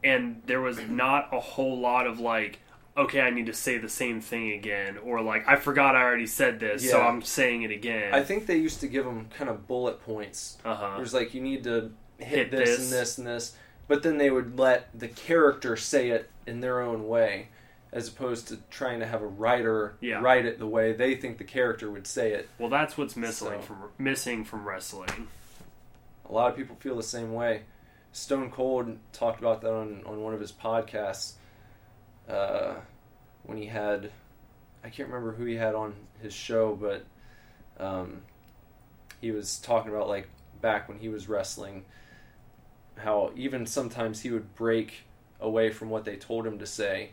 and there was not a whole lot of like, okay, I need to say the same thing again, or like, I forgot I already said this, so I'm saying it again. I think they used to give them kind of bullet points. uh huh. There's like you need to hit, Hit this, this. and this and this, but then they would let the character say it in their own way, as opposed to trying to have a writer Yeah. write it the way they think the character would say it. Well, that's what's missing So- from missing from wrestling. A lot of people feel the same way. Stone Cold talked about that on, on one of his podcasts uh, when he had, I can't remember who he had on his show, but um, he was talking about like back when he was wrestling, how even sometimes he would break away from what they told him to say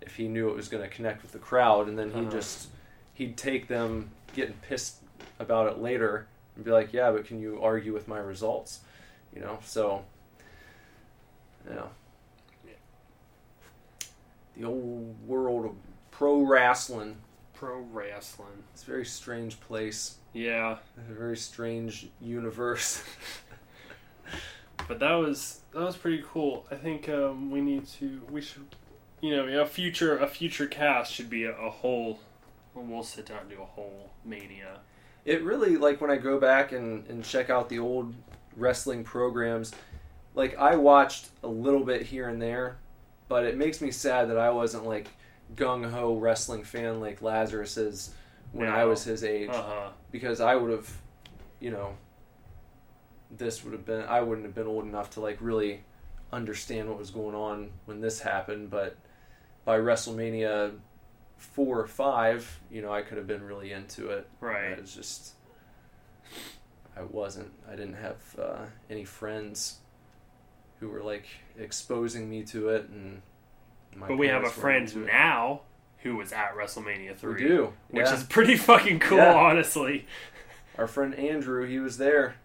if he knew it was going to connect with the crowd, and then he Uh-huh. just he'd take them getting pissed about it later and be like, "Yeah, but can you argue with my results?" You know, so yeah. The old world of pro wrestling. Pro wrestling. It's a very strange place. Yeah, A very strange universe. but that was that was pretty cool. I think um, we need to we should you know a future a future cast should be a, a whole. We'll sit down and do a whole mania. it really like when I go back and, and check out the old wrestling programs, like I watched a little bit here and there, but it makes me sad that I wasn't like gung ho wrestling fan like Lazarus is when I was his age. Uh huh. because I would have, you know, this would have been I wouldn't have been old enough to like really understand what was going on when this happened, but by WrestleMania four or five, you know, I could have been really into it. Right. It was just I wasn't. I didn't have uh, any friends who were like exposing me to it, and my But we have a friend now who was at WrestleMania 3 We do, Which yeah. is pretty fucking cool, Yeah. honestly. our friend Andrew. He was there.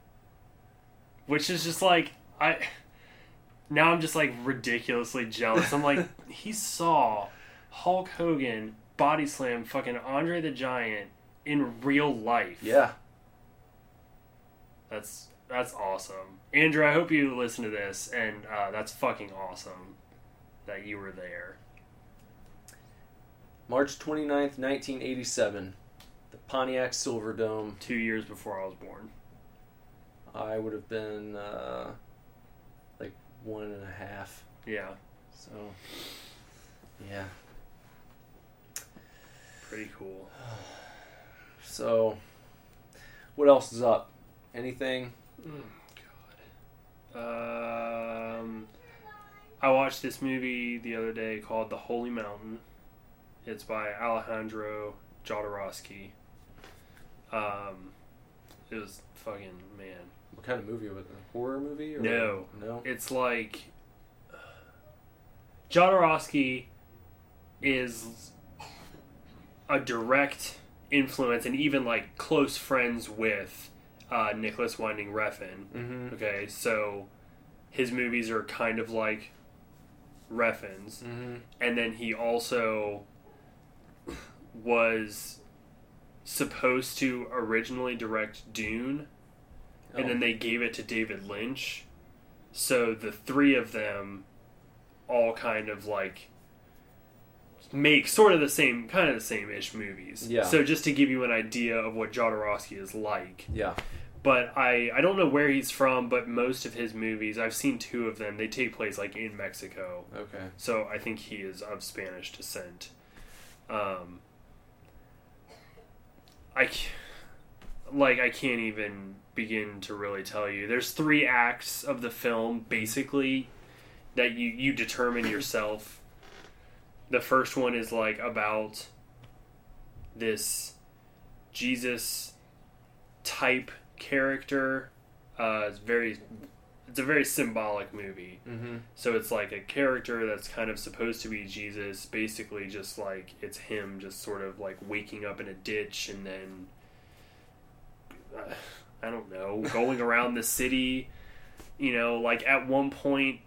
which is just like I now I'm just like ridiculously jealous. I'm like he saw Hulk Hogan body slam fucking Andre the Giant in real life. Yeah. That's that's awesome. Andrew, I hope you listen to this and uh, that's fucking awesome that you were there. March 29th, 1987, the Pontiac Silverdome. 2 years before I was born. I would have been uh, like one and a half. Yeah, So, yeah. pretty cool. So, what else is up? Anything? Um, I watched this movie the other day called The Holy Mountain. It's by Alejandro Jodorowsky. Um, it was fucking man. What kind of movie was it? A horror movie? Or No. No? It's like Jodorowsky is a direct influence and even like close friends with uh, Nicolas Winding Refn. Mm-hmm. Okay, so his movies are kind of like Refn's, Mm-hmm. and then he also was supposed to originally direct Dune, and Oh. then they gave it to David Lynch. So the three of them all kind of like make sort of the same kind of the same ish movies. Yeah. So just to give you an idea of what Jodorowsky is like. Yeah. But I I don't know where he's from, but most of his movies, I've seen two of them. They take place like in Mexico. Okay. So I think he is of Spanish descent. Um, I like I can't even begin to really tell you. There's three acts of the film basically that you you determine yourself. The first one is like about this Jesus type character. Uh, it's very it's a very symbolic movie. Mm-hmm. So it's like a character that's kind of supposed to be Jesus, basically just like it's him just sort of like waking up in a ditch and then uh, I don't know, going around the city, you know, like at one point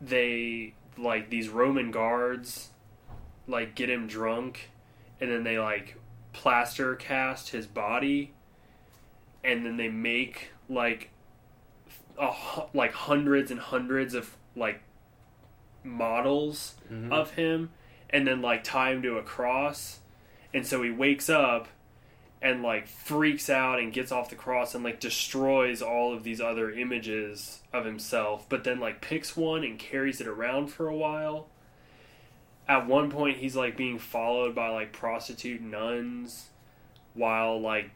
they like these Roman guards like get him drunk and then they like plaster cast his body and then they make like a, like hundreds and hundreds of like models Mhm. of him and then like tie him to a cross and so he wakes up and like freaks out and gets off the cross and like destroys all of these other images of himself but then like picks one and carries it around for a while at one point he's like being followed by like prostitute nuns while like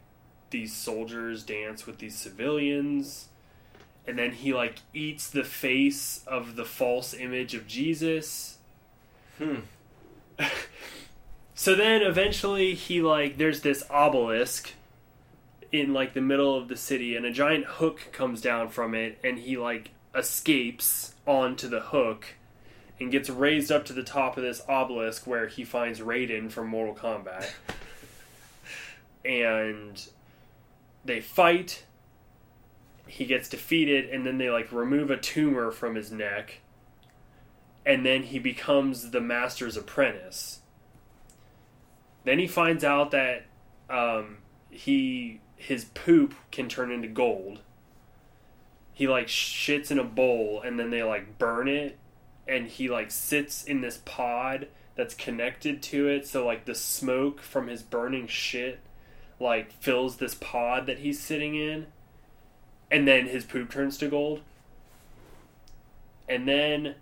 these soldiers dance with these civilians and then he like eats the face of the false image of Jesus. Hmm. So then eventually he like there's this obelisk in like the middle of the city and a giant hook comes down from it and he like escapes onto the hook and gets raised up to the top of this obelisk where he finds Raiden from Mortal Kombat. and they fight he gets defeated and then they like remove a tumor from his neck and then he becomes the master's apprentice. Then he finds out that um, he his poop can turn into gold. He like shits in a bowl and then they like burn it and he like sits in this pod that's connected to it so like the smoke from his burning shit like fills this pod that he's sitting in and then his poop turns to gold. And then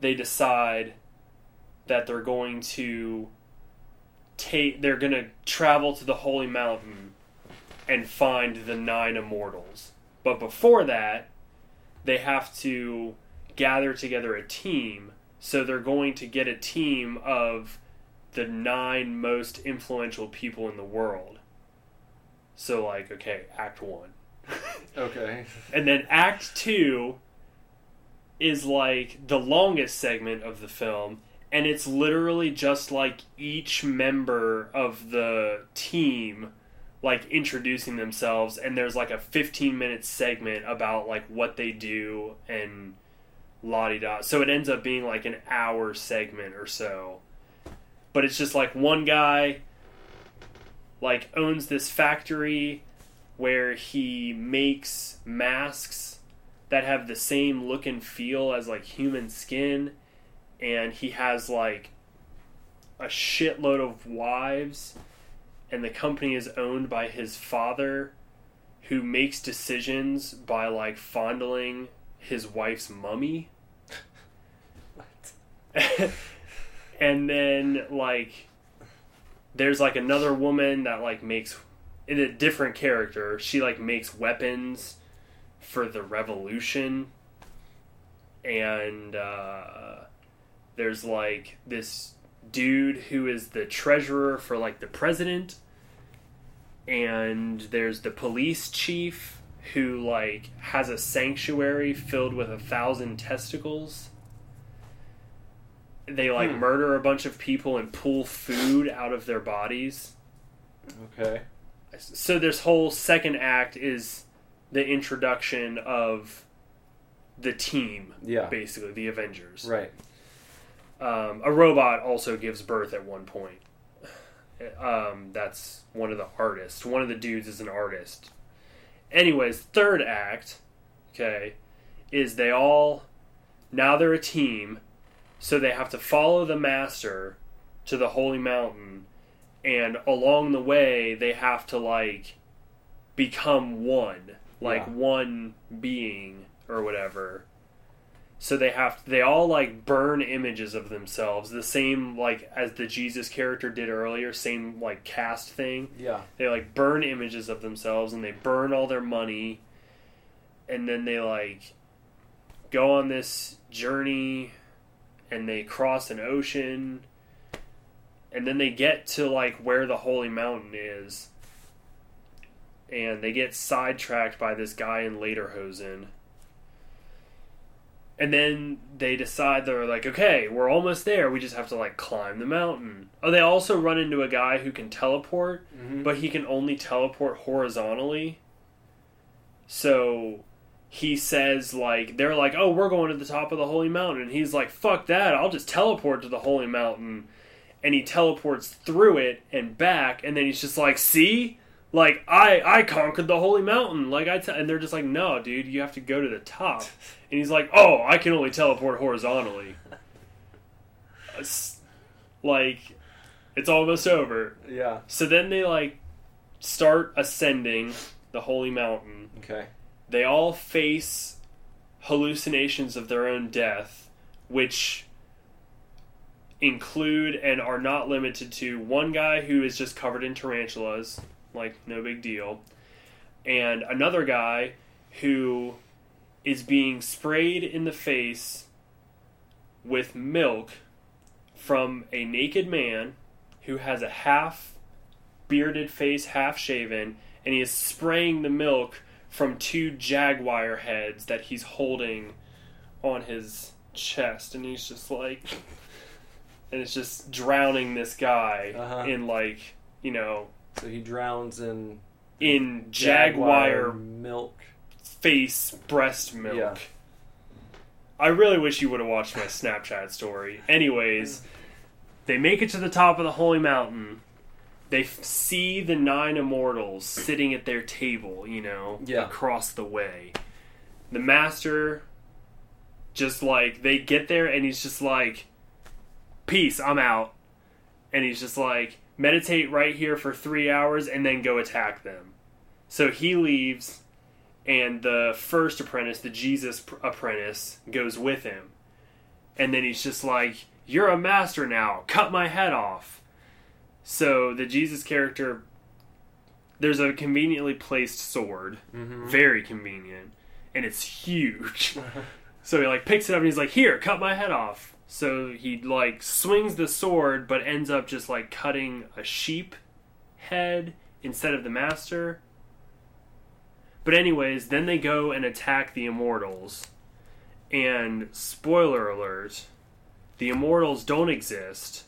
they decide that they're going to take they're going to travel to the holy mountain and find the nine immortals. But before that, they have to gather together a team. So they're going to get a team of the nine most influential people in the world. So like, okay, act 1. Okay. And then Act Two is like the longest segment of the film, and it's literally just like each member of the team like introducing themselves and there's like a 15 minute segment about like what they do and la di da. So it ends up being like an hour segment or so. But it's just like one guy like owns this factory where he makes masks that have the same look and feel as like human skin. And he has like a shitload of wives. And the company is owned by his father who makes decisions by like fondling his wife's mummy. And then like there's like another woman that like makes in a different character. She like makes weapons for the revolution. And uh, there's like this dude who is the treasurer for like the president. And there's the police chief who like has a sanctuary filled with a thousand testicles they like Hmm. murder a bunch of people and pull food out of their bodies Okay. so this whole second act is the introduction of the team Yeah. basically the avengers Right. um, a robot also gives birth at one point um, that's one of the artists one of the dudes is an artist anyways third act okay is they all now they're a team so they have to follow the master to the holy mountain and along the way they have to like become one like Yeah. one being or whatever So they have they all like burn images of themselves, the same like as the Jesus character did earlier, same like cast thing. Yeah. They like burn images of themselves and they burn all their money and then they like go on this journey and they cross an ocean and then they get to like where the holy mountain is and they get sidetracked by this guy in Lederhosen. And then they decide they're like okay we're almost there. We just have to like climb the mountain. Oh they also run into a guy who can teleport Mhm. but he can only teleport horizontally. So he says like they're like oh we're going to the top of the holy mountain. And he's like fuck that. I'll just teleport to the holy mountain. And he teleports through it and back. And then he's just like see? Like i i conquered the holy mountain. Like i te-, and they're just like no dude you have to go to the top. And he's like oh i can only teleport horizontally. It's- like it's almost over. Yeah. so then they like start ascending the holy mountain. Okay. They all face hallucinations of their own death, which include and are not limited to one guy who is just covered in tarantulas, like no big deal, and another guy who is being sprayed in the face with milk from a naked man who has a half bearded face, half shaven, and he is spraying the milk from two jaguar heads that he's holding on his chest and he's just like and it's just drowning this guy Uh-huh. in like you know So he drowns in in jaguar, milk. face breast milk Yeah. i really wish you would have watched my snapchat story anyways they make it to the top of the holy mountain they f- see the nine immortals sitting at their table you know Yeah. across the way. The master just like they get there and he's just like peace i'm out. And he's just like meditate right here for three hours and then go attack them. So he leaves and the first apprentice the jesus pr- apprentice goes with him. And then he's just like you're a master now. Cut my head off so the jesus character there's a conveniently placed sword. Mm-hmm. very convenient. And it's huge. So he like picks it up and he's like here cut my head off. So he like swings the sword but ends up just like cutting a sheep head instead of the master. But anyways then they go and attack the immortals. And spoiler alert the immortals don't exist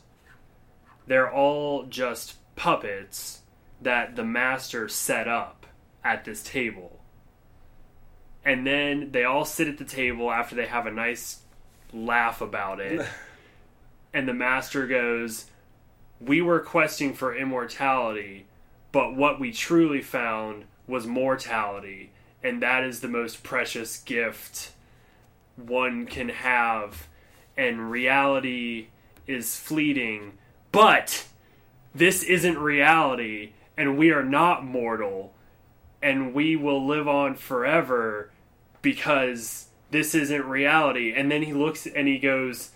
they're all just puppets that the master set up at this table and then they all sit at the table after they have a nice laugh about it. and the master goes, We were questing for immortality, but what we truly found was mortality, and that is the most precious gift one can have. And reality is fleeting, but this isn't reality, and we are not mortal and we will live on forever because this isn't reality. And then he looks and he goes,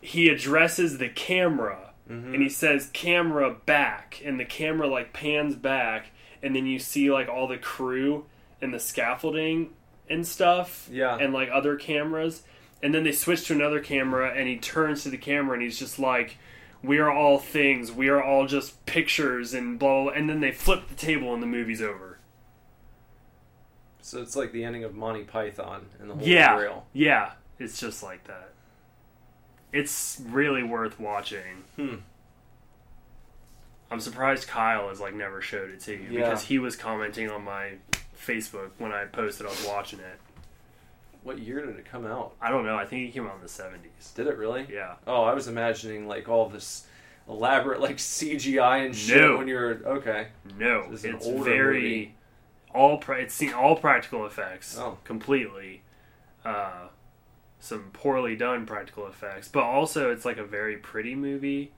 he addresses the camera mm-hmm. and he says, camera back. And the camera like pans back, and then you see like all the crew and the scaffolding and stuff. Yeah. And like other cameras. And then they switch to another camera and he turns to the camera and he's just like, we are all things. We are all just pictures and blah, blah, blah. And then they flip the table and the movie's over. So it's like the ending of Monty Python and the Holy yeah, Grail. yeah, it's just like that. It's really worth watching. Hmm. I'm surprised Kyle has like never showed it to you Yeah. because he was commenting on my Facebook when I posted I was watching it. What year did it come out? I don't know. I think it came out in the 70s. Did it really? Yeah. Oh, I was imagining like all this elaborate like CGI and shit No. when you're okay. No, This is an it's older very movie. all pra- it's seen all practical effects Oh. completely. Uh, some poorly done practical effects, but also it's like a very pretty movie.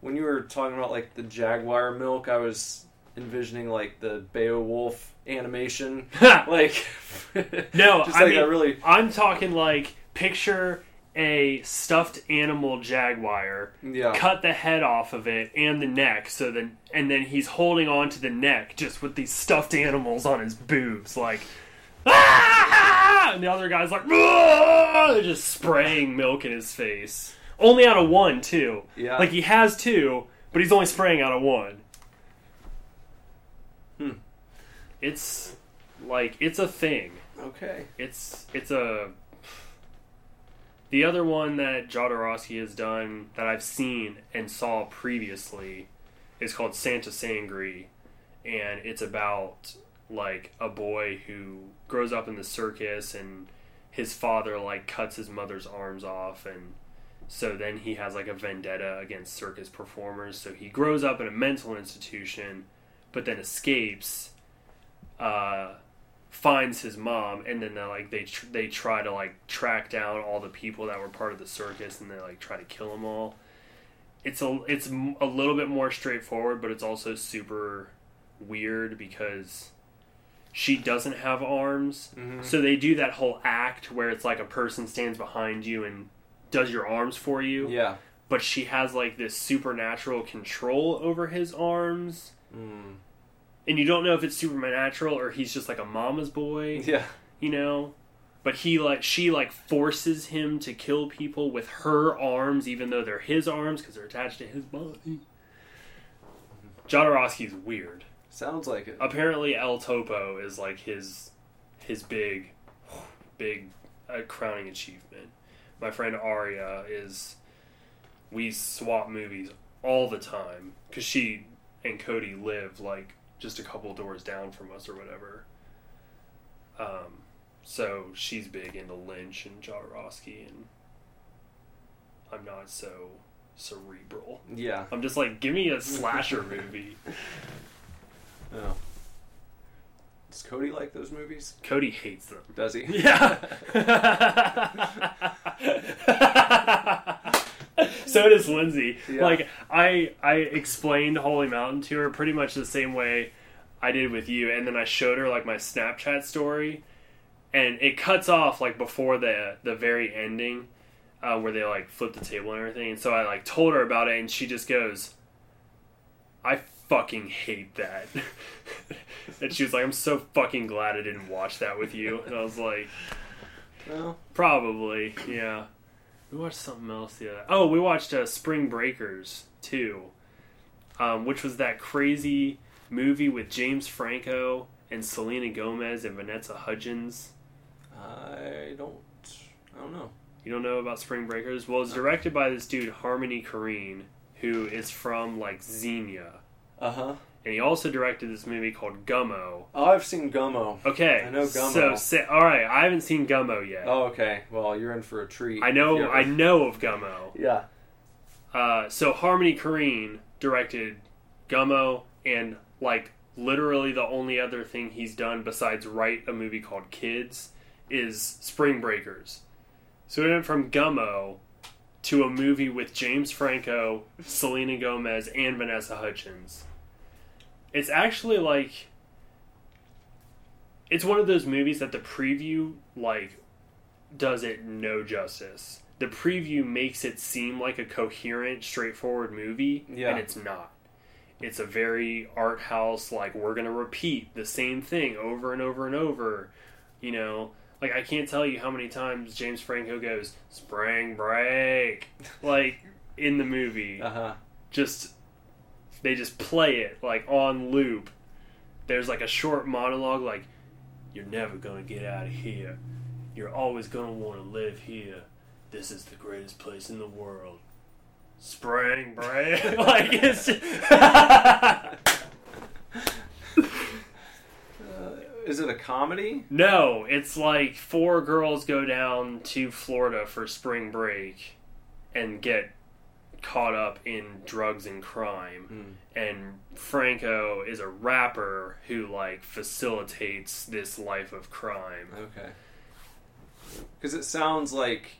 When you were talking about like the jaguar milk, I was envisioning like the Beowulf animation. Like No, just I like mean, a really I'm talking like picture a stuffed animal jaguar, yeah. cut the head off of it and the neck, so then and then he's holding on to the neck just with these stuffed animals on his boobs, like. "Ah!" And the other guy's like! They're just spraying milk in his face. Only out of one, too. Yeah. Like he has two, but he's only spraying out of one. Hmm. It's like it's a thing. Okay. It's it's a the other one that Jodorowsky has done that I've seen and saw previously is called Santa Sangre, and it's about like a boy who grows up in the circus and his father like cuts his mother's arms off and so then he has like a vendetta against circus performers so he grows up in a mental institution but then escapes uh finds his mom and then they like they tr- they try to like track down all the people that were part of the circus and they like try to kill them all it's a it's a little bit more straightforward but it's also super weird because she doesn't have arms Mhm. so they do that whole act where it's like a person stands behind you and does your arms for you Yeah. but she has like this supernatural control over his arms Mm. And you don't know if it's supernatural or he's just like a mama's boy Yeah. you know but he like she like forces him to kill people with her arms even though they're his arms because they're attached to his body Jodorowsky's weird Sounds like it. apparently El Topo is like his his big big uh, crowning achievement my friend Aria is we swap movies all the time because she and Cody live like just a couple doors down from us or whatever um so she's big into Lynch and Jodorowsky and I'm not so cerebral Yeah. I'm just like give me a slasher movie Oh. Does Cody like those movies? Cody hates them Does he? Yeah. so does Lindsay. Yeah. Like I I explained Holy Mountain to her pretty much the same way I did with you, and then I showed her like my Snapchat story, and it cuts off like before the the very ending, uh, where they like flip the table and everything. And so I like told her about it, and she just goes, "I fucking hate that." and she was like, "I'm so fucking glad I didn't watch that with you." And I was like. Well, Probably, yeah. We watched something else the other. Oh, we watched uh, Spring Breakers too, um, which was that crazy movie with James Franco and Selena Gomez and Vanessa Hudgens. I don't. I don't know. You don't know about Spring Breakers? Well, it's directed by this dude Harmony Korine, who is from like Xenia, Uh huh. And he also directed this movie called Gummo. Oh, I've seen Gummo. Okay, I know Gummo. So, say, all right, I haven't seen Gummo yet. Oh, okay. Well, you're in for a treat. I know, I know of Gummo. Yeah. Uh, so Harmony Korine directed Gummo, and like literally the only other thing he's done besides write a movie called Kids is Spring Breakers. So we went from Gummo to a movie with James Franco, Selena Gomez, and Vanessa Hudgens. It's actually like it's one of those movies that the preview like does it no justice. The preview makes it seem like a coherent, straightforward movie, Yeah. and it's not. It's a very art house, like we're gonna repeat the same thing over and over and over. You know, like I can't tell you how many times James Franco goes "Spring Break," like in the movie. Uh huh. Just they just play it like on loop. There's like a short monologue, like "You're never gonna get out of here. You're always gonna want to live here. This is the greatest place in the world." Spring break, like it's. Just Is it a comedy? No, it's like four girls go down to Florida for spring break and get caught up in drugs and crime. Hmm. And Franco is a rapper who like facilitates this life of crime. Okay. Because it sounds like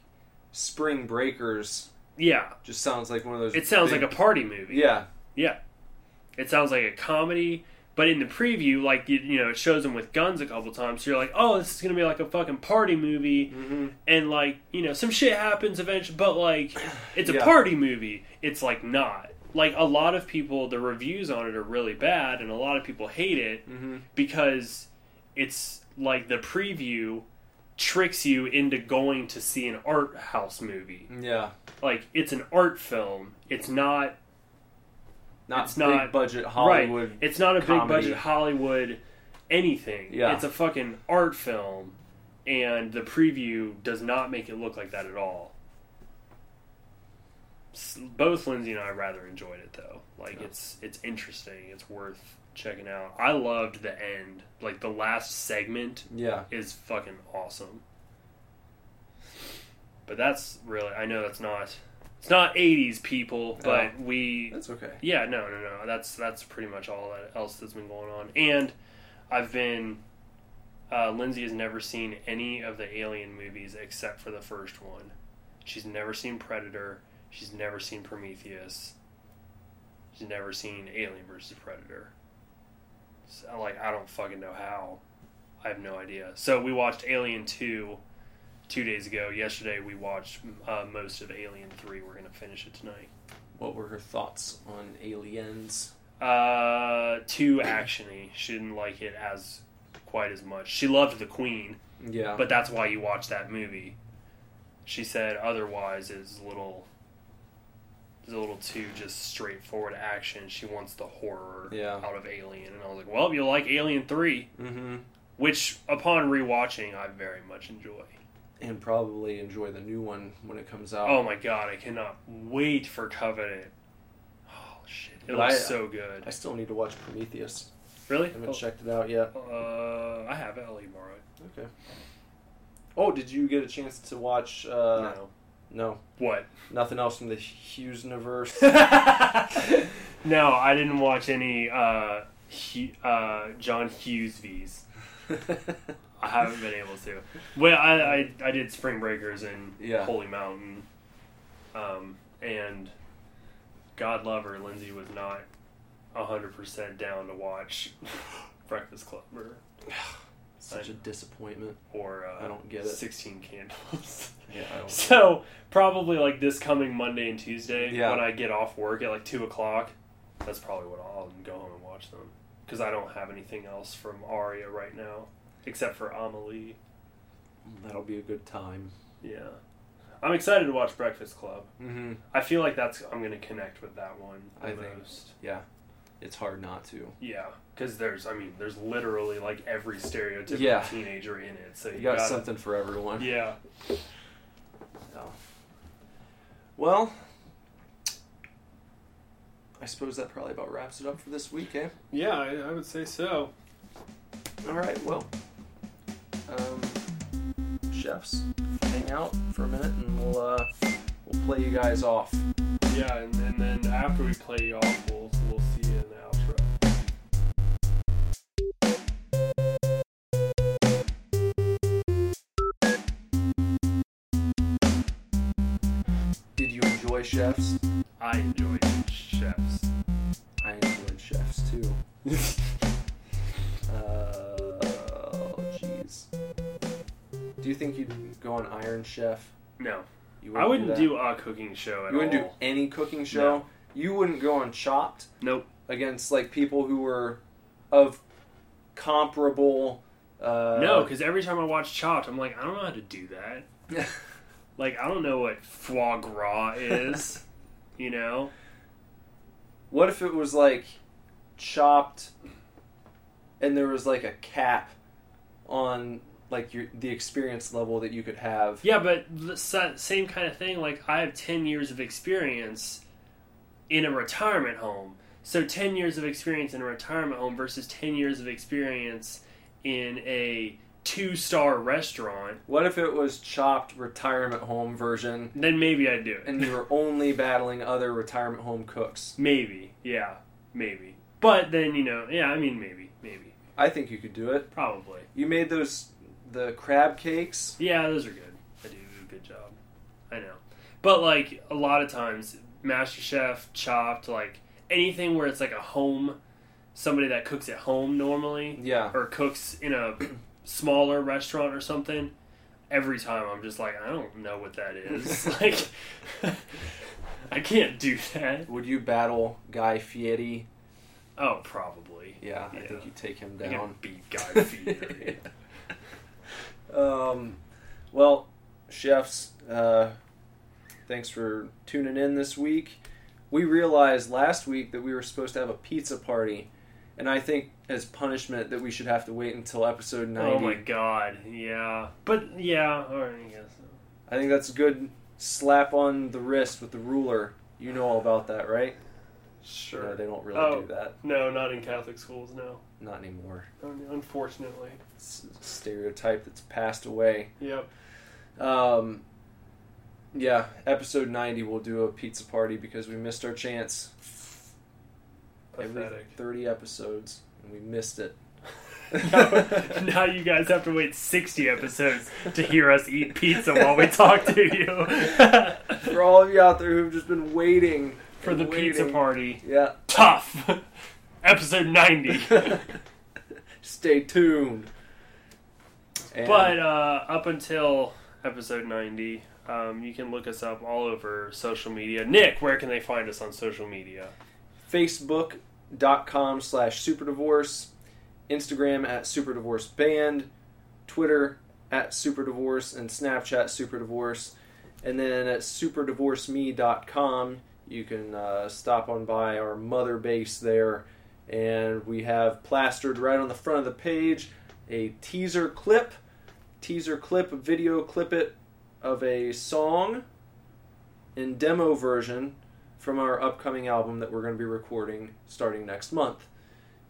Spring Breakers. Yeah, Just sounds like one of those. it sounds big- like a party movie. Yeah. Yeah. It sounds like a comedy But in the preview, like you, you know, it shows them with guns a couple times. So you're like, oh, this is gonna be like a fucking party movie, Mm-hmm. and like you know, some shit happens eventually. But like, it's a Yeah. party movie. It's like not. Like a lot of people, the reviews on it are really bad, and a lot of people hate it Mm-hmm. because it's like the preview tricks you into going to see an art house movie. Yeah. Like it's an art film. It's not Not It's big not- budget Hollywood. right. It's not a big budget Hollywood anything. Yeah. It's a fucking art film and the preview does not make it look like that at all. Both Lindsay and I rather enjoyed it though. Like Yeah. it's it's interesting. It's worth checking out. I loved the end. Like the last segment Yeah. is fucking awesome. But that's really I know that's not it's not 80s people, but we That's okay. yeah, no, no, no. That's that's pretty much all that else that's been going on. And I've been uh, Lindsay has never seen any of the Alien movies except for the first one. She's never seen Predator. She's never seen Prometheus. She's never seen Alien versus Predator. So, like I don't fucking know how. I have no idea. So we watched Alien two two days ago. Yesterday we watched uh, most of Alien three. We're gonna finish it tonight. What were her thoughts on Aliens? Uh, too actiony. She didn't like it as quite as much. She loved the Queen, Yeah. but that's why you watch that movie. She said otherwise is a little is a little too just straightforward action. She wants the horror Yeah. out of Alien, and I was like, well, you'll like Alien three, mm-hmm. which upon rewatching I very much enjoy. And probably enjoy the new one when it comes out. Oh my god, I cannot wait for Covenant. Oh shit, it looks I- so good. I still need to watch Prometheus. Really? I haven't Oh, checked it out yet. Uh, I have it. I'll borrow it. Okay. Oh, did you get a chance to watch? Uh, no. no, What? nothing else from the Hughes universe. no, I didn't watch any uh, Hu uh, John Hughes V's. I haven't been able to. Well, I, I, I did Spring Breakers and Yeah. Holy Mountain, um, and God love her, Lindsay was not hundred percent down to watch Breakfast Club or Such a disappointment. or uh, I don't get it. Sixteen Candles. Yeah, I. So probably like this coming Monday and Tuesday Yeah. when I get off work at like two o'clock. That's probably what I'll go home and watch them because I don't have anything else from Aria right now except for Amelie. That'll be a good time. Yeah, I'm excited to watch Breakfast Club. Mm-hmm. I feel like that's I'm gonna connect with that one the I think. Yeah, it's hard not to. Yeah, because there's I mean there's literally like every stereotypical Yeah. teenager in it. So you, You got gotta- something for everyone. Yeah. So. Well, I suppose that probably about wraps it up for this week, eh? Yeah, I, I would say so. All right. Well, um, chefs, hang out for a minute, and we'll uh, we'll play you guys off. Yeah, and, and then after we play you off, we'll, we'll see you in the outro. Did you enjoy chefs? I enjoyed Chef? No, You I wouldn't that? do a cooking show at You wouldn't do any cooking show. No. You wouldn't go on Chopped Nope. against like people who were of comparable. Uh, no, because every time I watch Chopped, I'm like, I don't know how to do that. Like, I don't know what foie gras is. you know? what if it was like Chopped, and there was like a cap on like your the experience level that you could have. Yeah, but the same kind of thing. Like, I have 10 years of experience in a retirement home. So, 10 years of experience in a retirement home versus 10 years of experience in a two star restaurant, What if it was Chopped retirement home version, then maybe I'd do it. and you were only battling other retirement home cooks? Maybe, yeah, maybe. But then you know, yeah, I mean, maybe, maybe, I think you could do it. probably. You made those the crab cakes. Yeah, those are good. I do a good job. I know, but like a lot of times, Master Chef, Chopped, like anything where it's like a home somebody that cooks at home normally Yeah. or cooks in a smaller restaurant or something, every time I'm just like, I don't know what that is. like, I can't do that. Would you battle Guy Fieri? Oh, probably. Yeah, I think you take him down. beat Guy Fieri. Um, well, chefs, uh, thanks for tuning in this week. We realized last week that we were supposed to have a pizza party, and I think as punishment that we should have to wait until episode 90. oh my god, yeah. But, yeah, alright, I guess. I think that's a good slap on the wrist with the ruler. You know all about that, right? Sure. No, they don't really Oh. do that. No, not in Catholic schools, no. Not anymore. Unfortunately. It's a stereotype that's passed away. Yep. Um, yeah, episode 90 we'll do a pizza party because we missed our chance. Every 30 episodes, and we missed it. now, now you guys have to wait 60 episodes to hear us eat pizza while we talk to you. For all of you out there who've just been waiting For the and pizza party. Yeah. Tough. Episode 90. Stay tuned. And but uh, up until episode 90, um, you can look us up all over social media. Nick, where can they find us on social media? Facebook.com slash superdivorce, Instagram at superdivorceband, Twitter at superdivorce, and Snapchat superdivorce. And then at superdivorceme.com, you can uh, stop on by our mother base there. And we have plastered right on the front of the page a teaser clip, teaser clip, video clip it of a song in demo version from our upcoming album that we're going to be recording starting next month.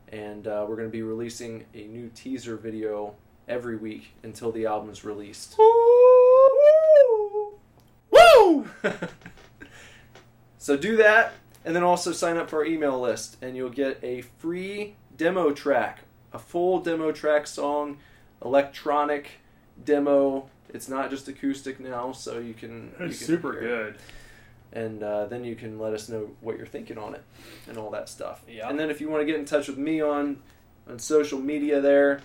And uh, we're going to be releasing a new teaser video every week until the album is released. Woo! so do that, and then also sign up for our email list, and you'll get a free demo track, a full demo track song, electronic demo. It's not just acoustic now, so you can. you It's can super it good. and uh, then you can let us know what you're thinking on it and all that stuff. Yeah. And then if you want to get in touch with me on on social media, there,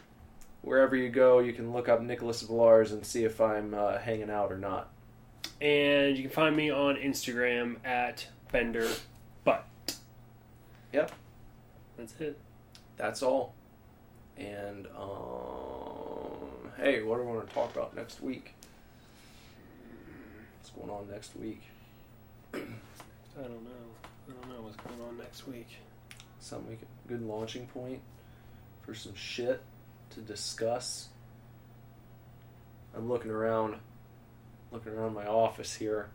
wherever you go, you can look up Nicholas Villars and see if I'm uh, hanging out or not. And you can find me on Instagram at Bender Butt. Yep. That's it. That's all. And um, hey, what do we want to talk about next week? What's going on next week? I don't know. I don't know what's going on next week. Something we could, good launching point for some shit to discuss. I'm looking around, looking around my office here,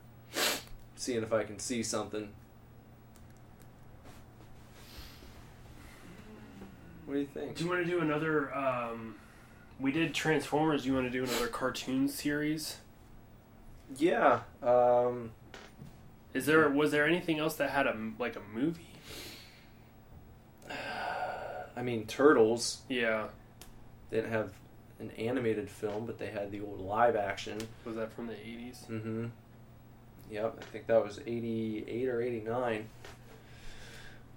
seeing if I can see something. What do you think? Do you want to do another? Um, we did Transformers. Do you want to do another cartoon series? Yeah. Um, Is there was there anything else that had a like a movie? I mean, Turtles Yeah, didn't have an animated film, but they had the old live action. was that from the eighties? Mm-hmm. Yep, I think that was eighty-eight or eighty-nine.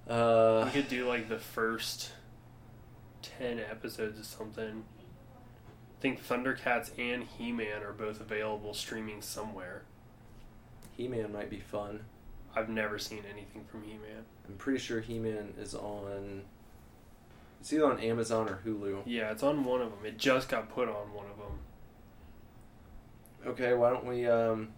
Uh, We could do like the first ten episodes of something. I think Thundercats and He Man are both available streaming somewhere. He-Man might be fun. I've never seen anything from He Man. I'm pretty sure He-Man is on. It's either on Amazon or Hulu. Yeah, it's on one of them. It just got put on one of them. Okay, why don't we um.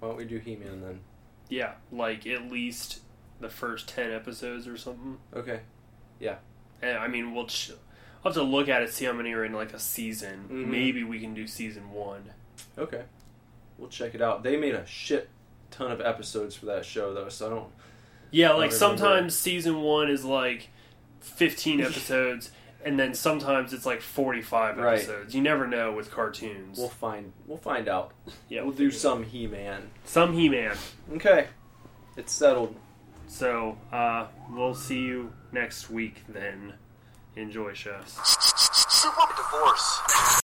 Why don't we do He-Man then? Yeah, like at least the first ten episodes or something. Okay. Yeah. And I mean, we'll, ch- I'll have to look at it, see how many are in like a season. Mhm. Maybe we can do season one. Okay. We'll check it out. They made a shit ton of episodes for that show though, so I don't. Yeah, like sometimes season one is like 15 episodes, and then sometimes it's like 45 Right. episodes. You never know with cartoons. We'll find. We'll find out. yeah, we'll do some He-Man. some He Man. Okay. It's settled. So, uh, we'll see you next week then. Enjoy, chefs. Divorce.